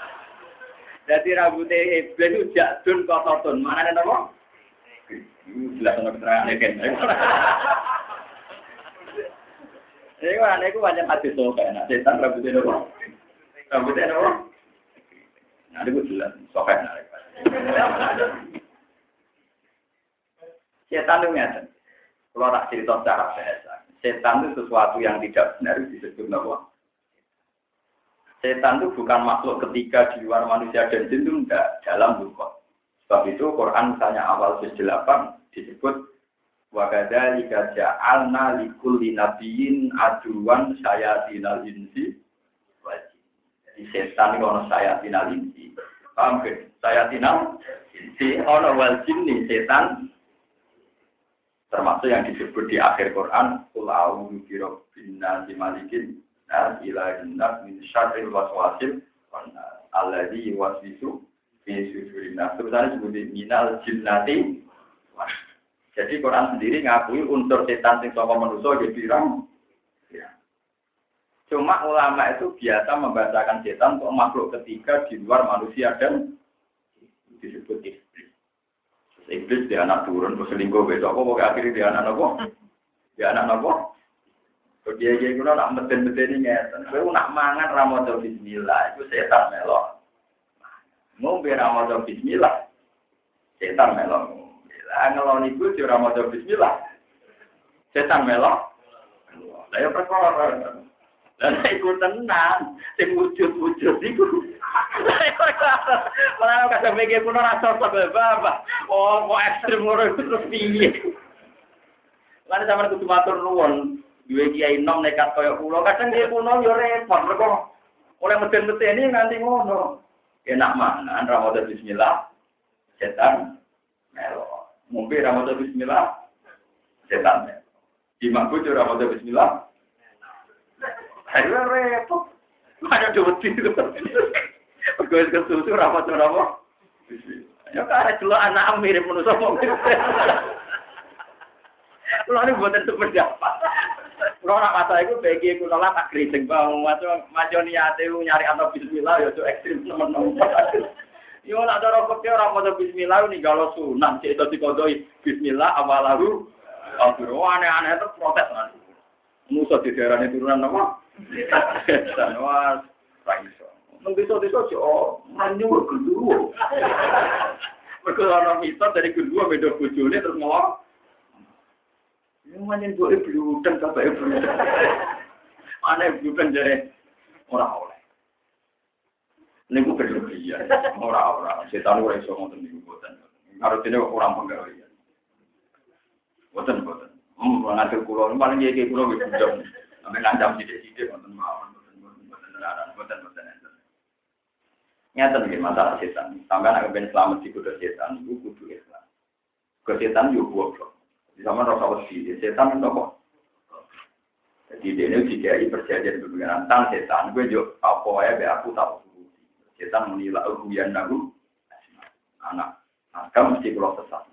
Jadi rambutnya iblis itu jadun kototun. Mana ada nama? Jelas orang keterangan kan. Ini kan aneh, gue banyak hati so kayak setan rambutnya nama. Rambutnya nama. Nah, itu jelas, sokai Setan itu ngerti. Kalau tak cerita secara biasa, setan itu sesuatu yang tidak benar disebut nama. Setan itu bukan makhluk ketiga di luar manusia dan jin itu enggak dalam buku. Sebab itu Quran misalnya awal 8 disebut Wakada lika ja'alna likulli nabiyin aduan sayatinal insi. Jadi setan itu ono sayatinal insi. Paham ke? Sayatinal insi ono wal nih setan termasuk yang disebut di akhir Quran Qul a'udzu birabbin nasi malikin nas ilahin nas min syarril waswasil alladzi yuwaswisu fi sudurin nas sebenarnya disebut minal jinnati jadi Quran sendiri ngakui unsur setan sing saka manusia ya pirang ya. Cuma ulama itu biasa membacakan setan untuk makhluk ketiga di luar manusia dan disebut Iblis dia anak turun, terus selingkuh besok, apa pokoknya akhirnya dia anak nopo, dia anak nopo. Dia dia guna nak meten meten ini ngeten, gue nak mangan ramadan Bismillah, itu setan melok. Ngombe ramadan Bismillah, setan melok. Lah ngeloni ibu si ramadan Bismillah, setan melok. Lah ya perkara. Lah iku tenan, sing wujud-wujud iku. Malah kadang mikir kuno rasa sebab apa. Oh, kok ekstrem iku terus piye. Lan sampeyan kudu matur nuwun. Duwe kiai nom nekat kaya kula, kadang kiai kuno yo repot mergo oleh meden-meden ini nganti ngono. Enak mana, Ramadan bismillah, setan melo. Mungkin Ramadan bismillah, setan melo. Di makbujur Ramadan bismillah, Ayo repot. Ada dua tidur. Pegawai kesusu rapat apa? Ya karena dulu anak mirip manusia mau Kalau ini buatan seperti apa? Kalau nak masa itu bagi aku nolak tak kritik bang, macam macam niat itu nyari atau Bismillah ya itu ekstrim teman-teman. Yo nak rokok dia orang mau Bismillah kalau sunan cek itu dikodoi Bismillah awalahu. Aduh aneh-aneh itu protes nanti. Musa di daerah turunan apa? Dan raiso. Nang desa-desa sih, oh, manyu kedua. Mereka orang dari kedua beda bojone terus ngomong. Ini manyen boleh bludeng sampai bludeng. Mana bludeng jadi orang oleh. Ini gue berlebihan, orang-orang. Setan gue iso ngomong ini buatan. Harus ini orang penggawean. Buatan, buatan. Hmm, ngatur kulo, paling kayak kulo wis bujang. Sampai ngancam sidik-sidik, buatan mawon, buatan, buatan, buatan, buatan. Nyata nih masalah setan. Sampai nak ben selamat di kudu setan, itu kudu Islam. Ke yo goblok. Di zaman rasa wedi, setan itu apa? Jadi dia ini dikai perjanjian dengan tentang setan. Gue jo apa ya be aku tahu. Setan menilai ujian nagu. Anak, anak mesti pulau sesat.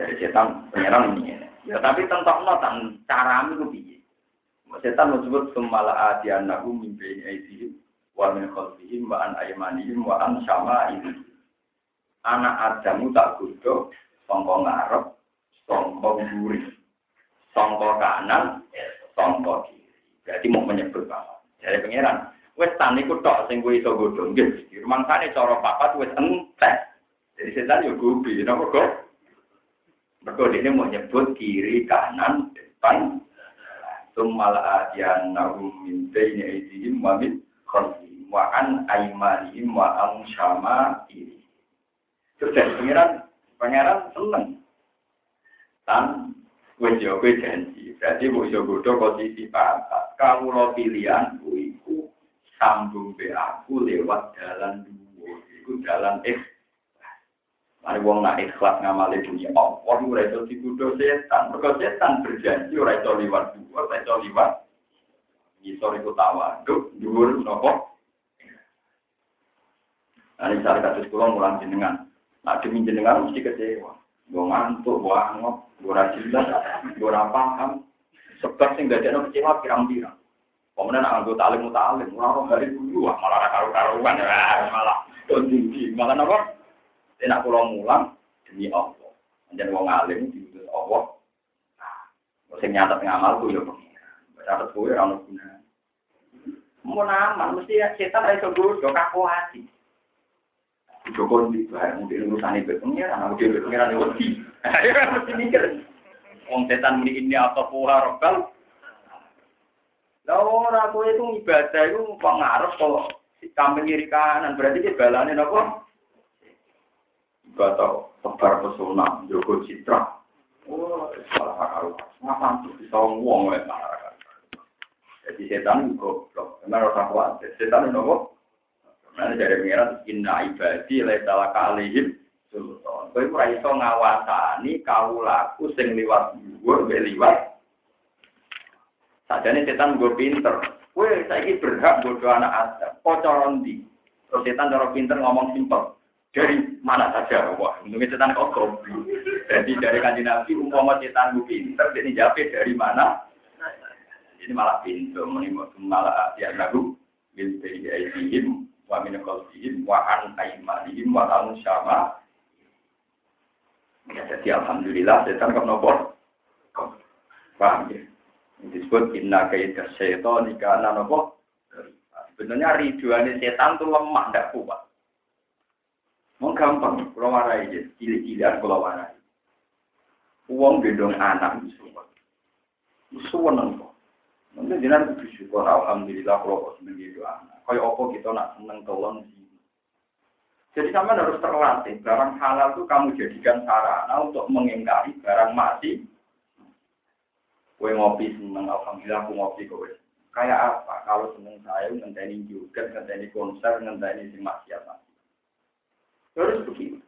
Dari setan penyerang ini. Ya tapi tentang notan cara itu piye. Setan menyebut semala adian nagu mimpi ini wa min khalfihim wa an aymanihim wa an syama'ihim. Anak Adamu tak gudo sangka ngarep, sangka mburi, sangka kanan, sangka kiri. Berarti mau menyebut banget. Dari pangeran, wes tan iku tok sing kowe iso godho nggih. Rumangsane cara papat wis entek. Jadi setan yo gubi, napa kok? Mergo ini mau nyebut kiri, kanan, depan, Summal adiyan nahum min bayni aydihim wa min khalfihim wa an aymanihim wa an syama'ihim. Terus pangeran, pangeran seneng. Dan wis yo kowe janji, berarti mbok iso godho posisi papat. Kamu lo pilihan iku sambung be aku lewat jalan dua. Iku jalan X. Mari wong nak ikhlas ngamali dunia Allah, ora iso dikudo setan. Mergo setan berjanji ora iso liwat dua, ora iso liwat ngisor iku tawaduk, dhuwur napa? Nah, ini cara kasus kula mulang jenengan. Nah, demi jenengan mesti kecewa. Gue ngantuk, gue angop, gue rajilah, gue paham. Sebab sing gak ada kecewa pirang-pirang. Kemudian anggota alim mutalim, orang hari dulu, malah karu-karuan, malah tinggi, malah apa? Enak pulau mulang demi Allah. Menjadi wong alim diutus Allah. Nah, sing nyatet ngamal ku ya pengira. Nyatet ku ya ono guna. Mau nama mesti setan iso godho kaku hati. Joko di bareng mungkin urusan itu pengira, nah udah pengira nih wedi. Ayo mesti mikir. Wong setan ini apa puha rokal. Lah ora kowe itu ibadah itu pengaruh kok kambing kiri kanan berarti ki balane napa? Ibadah tebar pesona, jogo citra. Oh, salah karo. Ngapa tuh bisa ngomong wae. Jadi setan goblok. Karena rasa kuat. Setan itu nopo? Nah, dari pengiran inna ibadi laisa laka alaihim sultan. Kowe ora iso ngawasani kawulaku sing liwat dhuwur mbek liwat. Sajane setan gue pinter. Kowe saiki berhak bodoh anak Adam. Kok cara ndi? Terus setan cara pinter ngomong simpel. Dari mana saja, wah, untungnya setan kok goblok. Jadi dari kanji Nabi, umpama setan gue pinter, jadi jawab dari mana? Ini malah pintu, malah ya lagu, bil bayi wa min qalbihim wa an aymanihim wa an syama ya jadi alhamdulillah setan kok nopo paham ya disebut inna kaita syaitan kana nopo sebenarnya riduane setan tuh lemah ndak kuat mau gampang kalau warai aja cilik-cilikan kalau warai uang gendong anak itu seneng kok Mungkin jenengan kudu syukur alhamdulillah kalau kok seneng gitu anak. Kaya apa kita nak seneng tolong sih. Jadi kamu harus terlatih. Barang halal itu kamu jadikan sarana untuk mengingkari barang mati. Kue ngopi seneng, alhamdulillah aku ngopi kowe. Kayak apa? Kalau seneng saya ngenteni juga, ngenteni konser, ngenteni si maksiat. Terus begitu.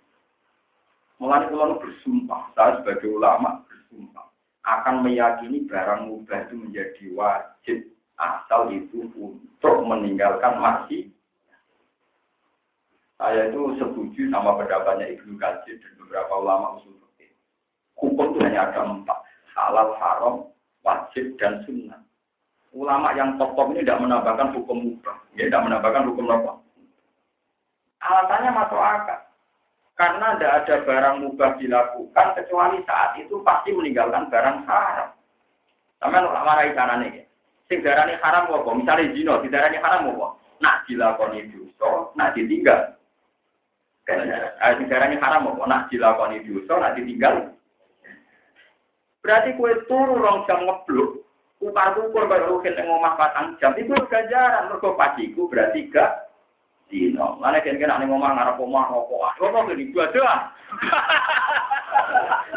Mulai kalau bersumpah, saya sebagai ulama bersumpah akan meyakini barang mubah itu menjadi wajib asal itu untuk meninggalkan masih saya itu setuju sama pendapatnya Ibnu Katsir dan beberapa ulama usul. Hukum itu hanya ada empat, halal, haram, wajib, dan sunnah. Ulama yang top-top ini tidak menambahkan hukum mubah, ya tidak menambahkan hukum apa. Alasannya masuk akal. Karena tidak ada barang mubah dilakukan kecuali saat itu pasti meninggalkan barang haram. Sampai nak marai cara nih. Sing darani haram apa? Misalnya zina, didarani haram apa? Nak dilakoni dosa, nak ditinggal. Eh, sing darani haram apa? Nak dilakoni dosa, nak ditinggal. Berarti kue turu rong jam ngeblok, kupar kukur baru rukin ngomah patang jam itu ganjaran mergo paciku berarti gak dino. Mana kan kena nih ngomong ngarep omah rokokan. Rokokan ini ibadah.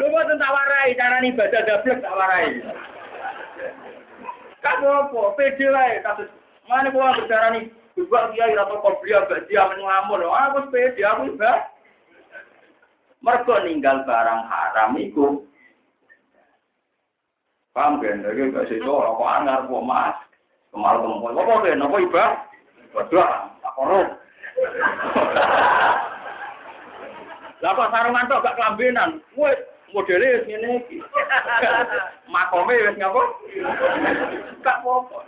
Mau tentang warai, cara nih ibadah dablek tak warai. Kamu apa? Pede lah, kasus mana bicara nih? Juga kiai atau kopi agak dia mengamun. Aku pede, aku ibadah. Mereka ninggal barang haram itu. Paham kan? Jadi gak sih rokok angar, kok mas. Kemarin kemarin, apa kan? Apa ibadah? Ibadah, tak korup. Lah kok sarungan tok gak kelambenan. Wes modele wis ngene iki. Makome wis ngapa? Gak apa-apa.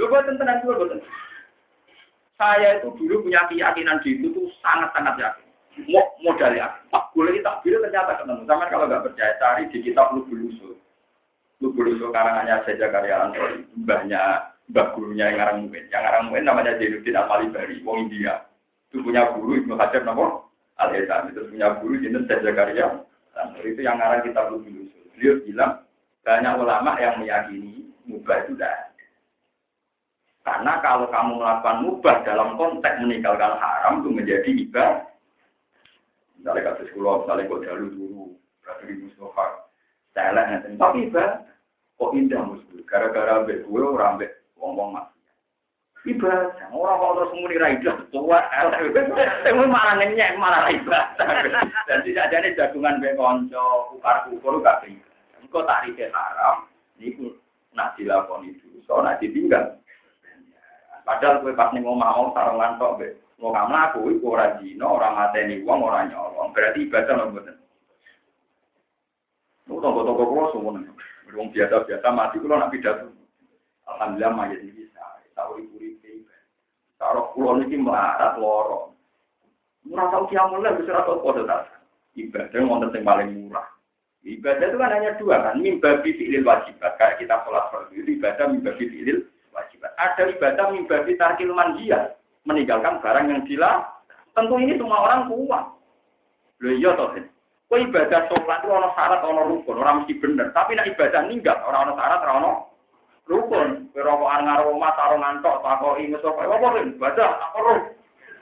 Lho boten tenan kula boten. Saya itu dulu punya keyakinan di itu tuh sangat-sangat yakin. Mau modal ya. Pak boleh tak bila ternyata ketemu. Sama kalau nggak percaya cari di kitab Lubul Usul. Lubul Usul karangannya saja karya Antoni. Banyak mbah gurunya yang ngarang mungkin. Yang ngarang mungkin namanya Jainuddin Al-Malibari, wong India. Itu punya guru Ibnu Hajar nama Al-Hizam. Itu punya guru Jinten Zakaria. Dan itu yang ngarang kita dulu. Beliau bilang, banyak ulama yang meyakini mubah itu tidak Karena kalau kamu melakukan mubah dalam konteks meninggalkan haram itu menjadi ibadah. Misalnya kasus kulo, misalnya kok jalur dulu, berarti di Mustafa. Saya tapi ibadah. Kok indah musuh? Gara-gara ambek gue orang ambek wong-wong mas. Ibadah, orang kalau terus muni ra ibadah, tua, temu malah ngenyek, malah ibadah. Dan tidak ada jagungan be konco, ukar ukur gak bisa. Engkau tak rike haram, niku nak dilakoni so nak ditinggal. Padahal gue pas nih ngomong mau sarungan tok be, ngomong melaku, itu orang jino, orang mateni uang, orang nyolong. Berarti ibadah loh bener. Lu toko-toko kulo semua nih, biasa-biasa mati kulo nak pidato. Alhamdulillah mayat ini bisa. Tahu ibu ibu Taruh pulau ini melarat lorong. Murah tahu kiamun lah bisa atau kode tak. Ibadah yang yang paling murah. Ibadah itu kan hanya dua kan. Mimba fi'lil wajibat. Kayak kita sholat fardu itu ibadah mimba fi'lil wajibat. Ada ibadah mimba tarkil manjiyah. Meninggalkan barang yang gila. Tentu ini semua orang kuat. Loh iya toh. Kok ibadah sholat itu orang syarat, orang rukun, orang mesti bener. Tapi nak ibadah ninggal, orang orang syarat, orang rukun kerokokan ngaruh rumah taruh ngantok tako ingus apa apa kan baca apa roh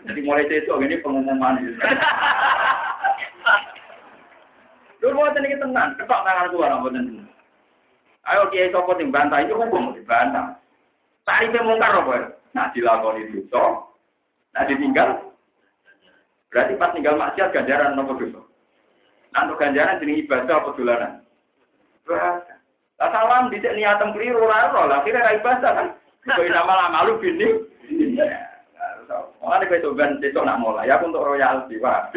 jadi mulai besok ini pengumuman Lu mau tenang tenang, ketok tangan gua nggak tenang. Ayo kiai sopo tim bantah itu hukum dibantah. Tarifnya mungkar apa? Nah dilakoni dosa, nah ditinggal. Berarti pas tinggal maksiat ganjaran nopo dosa. Untuk ganjaran jadi ibadah apa dolanan? Ibadah. Lah salam dicek niatem keliru ora ora lah kira ra ibadah kan. Kok nama lama lu bini. Mulane kowe coba besok nak mulai aku untuk royalti, Pak.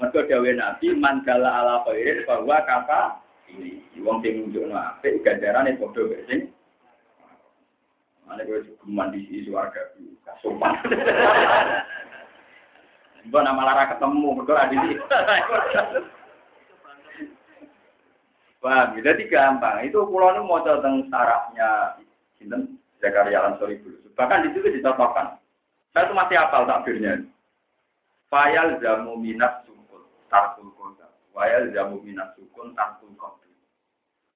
Mergo dawuh Nabi man gala ala khairin bahwa kata ini wong sing nunjukno apik ganjarane padha wae sing Mana gue cukup di suarga kasuman. Gue nama lara ketemu, berdua di sini. Paham? Ya? Jadi gampang. Itu pulau ini mau tentang sarafnya Sinten Zakaria Ansori dulu. Bahkan di situ dicontohkan. Saya itu masih hafal takbirnya. Fayal jamu minat sukun tarkul kota. Fayal jamu minat sukun tarkul kota.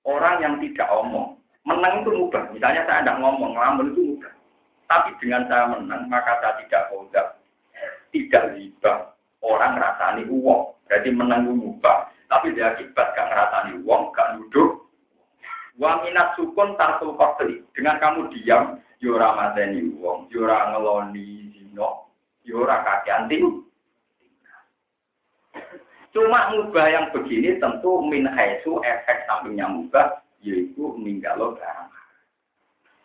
Orang yang tidak omong Menang itu mudah. Misalnya saya tidak ngomong, ngelamun itu mudah. Tapi dengan saya menang, maka saya tidak kodam. Tidak riba. Orang ngerasani uang. Jadi menang itu mudah. Tapi dia akibat gak ngerasani uang, gak duduk. Wa minat sukun tartul kotli. Dengan kamu diam, yura ya mateni uang, yura ya ngeloni zino, yura ya kaki anting. Cuma mubah yang begini tentu min haisu efek sampingnya mubah yaitu ninggalo barang.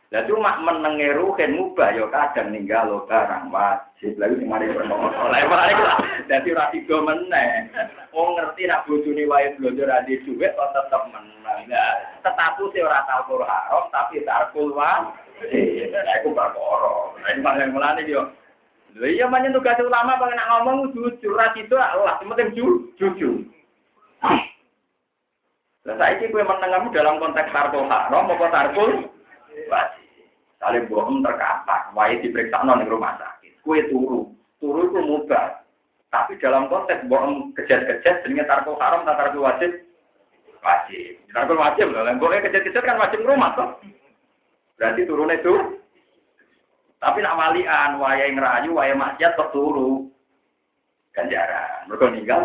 Lah cuma menenge ruhen mubah ya kadang ninggalo barang wajib. Lalu sing mari mari lah. Dadi ora tiga meneh. Wong ngerti nak bojone wae blonjo ra di dhuwit kok tetep menang. Nah, status e ora tau haram tapi tarkul wa. Lah iku perkara. Nek malah mulane yo Lha iya manyen tugas ulama pengen ngomong jujur ra itu Allah, penting jujur. Saya ini kue menengahmu dalam konteks tarkul haram apa tarkul wajib. Saling bohong terkapar, wae diperiksa non rumah sakit. Kue turu, turu itu mudah. Tapi dalam konteks bohong kejat-kejat, dengan tarkul haram, tarkul wajib, wajib. Tarkul wajib loh, bohongnya kejat-kejat kan wajib rumah toh. Berarti turun itu. Tapi nak walian, wae ngerayu, wae maksiat terturu. Ganjaran, mereka meninggal.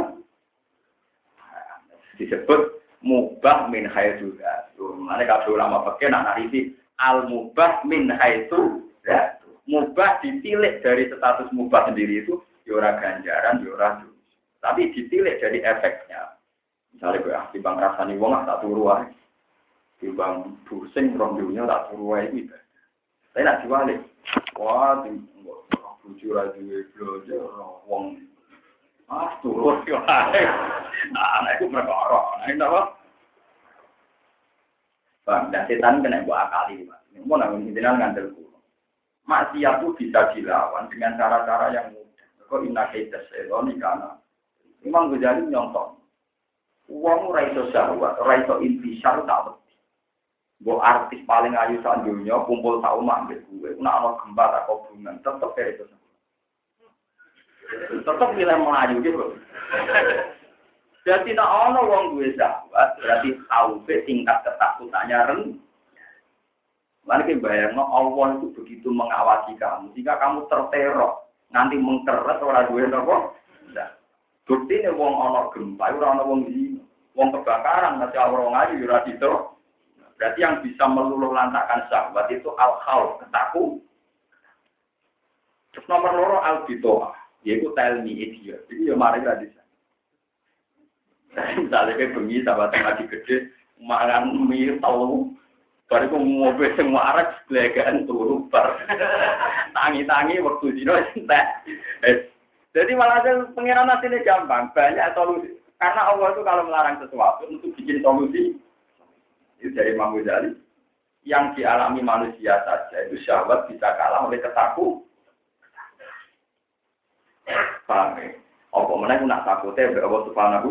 Disebut mubah min haitsu dzatu. Mane kabeh ulama fikih nak narisi al mubah min dzatu. Mubah ditilik dari status mubah sendiri itu ya ora ganjaran, ya ora Tapi ditilik dari efeknya. Misalnya gue ah, bang rasani wong tak turu wae. bang pusing rong dunia tak turu wae iki. Saya nak diwalik. Wah, buju ra duwe blojo wong Ah, turun yo ae. Nah, iku perkara. Napa? Bang, dan setan kena buat akali, Pak. Mau nanggung intinya ngandel kulo. Maksiat itu bisa dilawan dengan cara-cara yang mudah. Kok inna kaita setan karena Imam Ghazali nyontok. Uang raiso syahwat, raiso intisar tak beti. Bu artis paling ayu saat dunia, kumpul tak umat gue. Nak ada gempa tak hubungan, tetap kayak itu. Tetap milih melayu gitu. Jadi nak ono wong duwe sahabat, berarti khaufe tingkat ketakutannya ren. Lalu kita no Allah itu begitu mengawasi kamu, jika kamu terteror, nanti mengkeret orang duwe. Nah, bukti nih wong ono gempa, orang ono wong di, wong kebakaran, masih orang aja yura itu. Berarti yang bisa meluluh lantakan sahabat itu al khauf ketakut. Terus nomor loro al bitoah yaitu tell me idiot. Jadi ya mari sana. Misalnya kayak bengi yang lagi gede, makan mie tahu, baru aku mobil semua arah belagaan turu bar. Tangi-tangi waktu dino entek. Jadi malah pengiran ini gampang, banyak solusi. Karena Allah itu kalau melarang sesuatu untuk bikin solusi, itu dari Imam Ghazali. Yang dialami manusia saja itu syahwat bisa kalah oleh ketakutan Paham ya? Apa mana aku nak takutnya Allah subhanahu.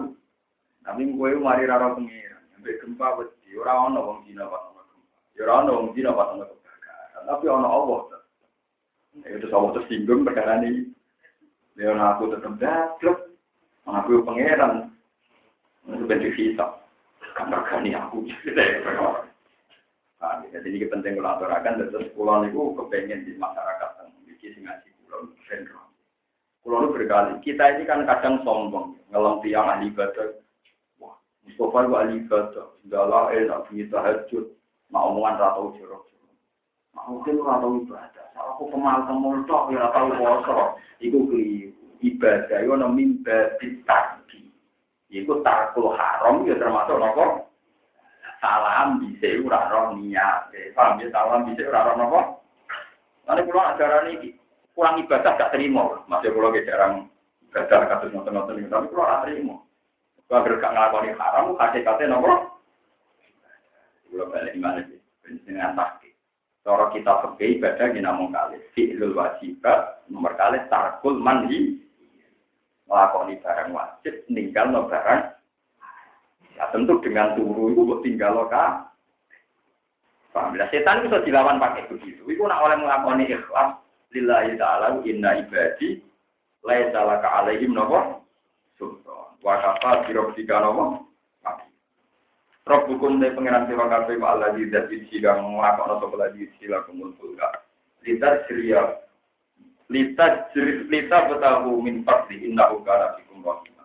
Tapi gue mari raro pengiran. Mbak gempa wedi. Orang ono wong dina pas ono gempa. Ya orang ono wong dina pas ono kebakaran. Tapi ono Allah. Ya itu Allah tersinggung perkara ini. Ya aku tetap daplek. Aku pengiran. Itu bentuk hisap. Kamar gani aku. Nah, jadi ini penting kalau aturakan, terus pulau itu kepengen di masyarakat, yang sing ngaji pulau, sendrom. Kulo berkali, kita ini kan kadang sombong, ngelam tiang ahli ibadah. Mustafa itu ahli ibadah, segala enak bunyi tahajud, mau omongan ratau jorok. Mau mungkin ratau ibadah, salah aku kemal kemul tok, ya ratau poso. Iku keliru, ibadah itu ada mimba ditagi. Iku takul haram, ya termasuk nopo. Salam bisa ora roh niat, paham ya salam bisa ora roh nopo. Nanti pulang ajaran ini, kurang ibadah gak terima. Masih kalau jarang ibadah kasus nonton-nonton tapi gak terima. Kalau gak ngelakoni haram, kasih-kasih nomor. Kalau balik gimana sih? Dengan sakit. Cara kita pergi ibadah kita namun kali. Fi'lul wajibat, nomor kali tarkul mandi. Melakoni barang wajib, tinggal no barang. Ya tentu dengan turu itu buat tinggal lo kah. Paham? Setan itu dilawan pakai begitu. Itu nak oleh melakoni ikhlas, lillahi ta'ala inna ibadi laisa laka alaihim napa sultan wa kafa bi rabbika napa Rob hukum dari pengiran sira kabeh wa Allah di zat kang nglakokno sapa lagi sila kumul. Litat siria litat jiris lita betahu min fadli innahu kana bikum rahim.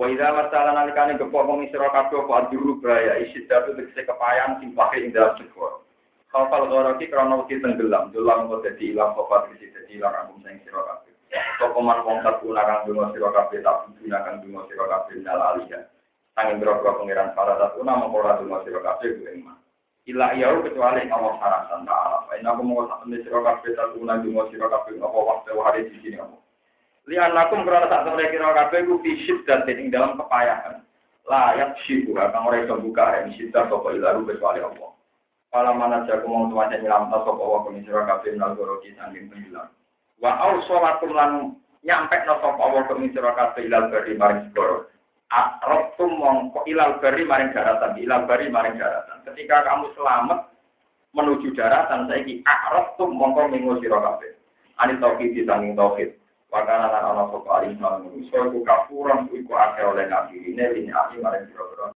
Wa idza masala nalikane gepok wong sira kabeh apa ajuru bahaya isi datu tegese kepayan sing pakai ing dalam segoro. Kafal goroti krono wedi tenggelam, dolang kok dadi ilang isi dadi ilang angkum sing sira. Sopo man wong satu nakang dungo sira kabeh tak gunakan dungo sira kabeh nal aliyah. Sangin biro-biro pengiran para satu nama kora dungo sira kabeh gue iman. Ila iya kecuali Allah saratan ta'ala. Ini aku mau satu nih sira kabeh satu nak dungo sira kabeh apa waktu hari di sini aku. Lihat aku merasa tak temen sira kabeh ku fisik dan ing dalam kepayahan. Layak syibu akan orang yang buka yang syidah sopo ilaru kecuali Allah. Kalau mana jago mau tuanya nyelam tak sopo Allah kami sira kabeh nal goroki sangin tenggelam. Wa au sholatum lan nyampe no sapa Allah kami sira kabeh ilal bari maring segoro. Akrabtum mongko ilal bari maring daratan, ilal bari maring daratan. Ketika kamu selamat menuju daratan saiki akrabtum mongko minggu sira kabeh. Ani tauhid disanging tauhid. Wakana lan ana sapa alim manusa iku kafuran iku akeh oleh nabi ini ini ali maring sira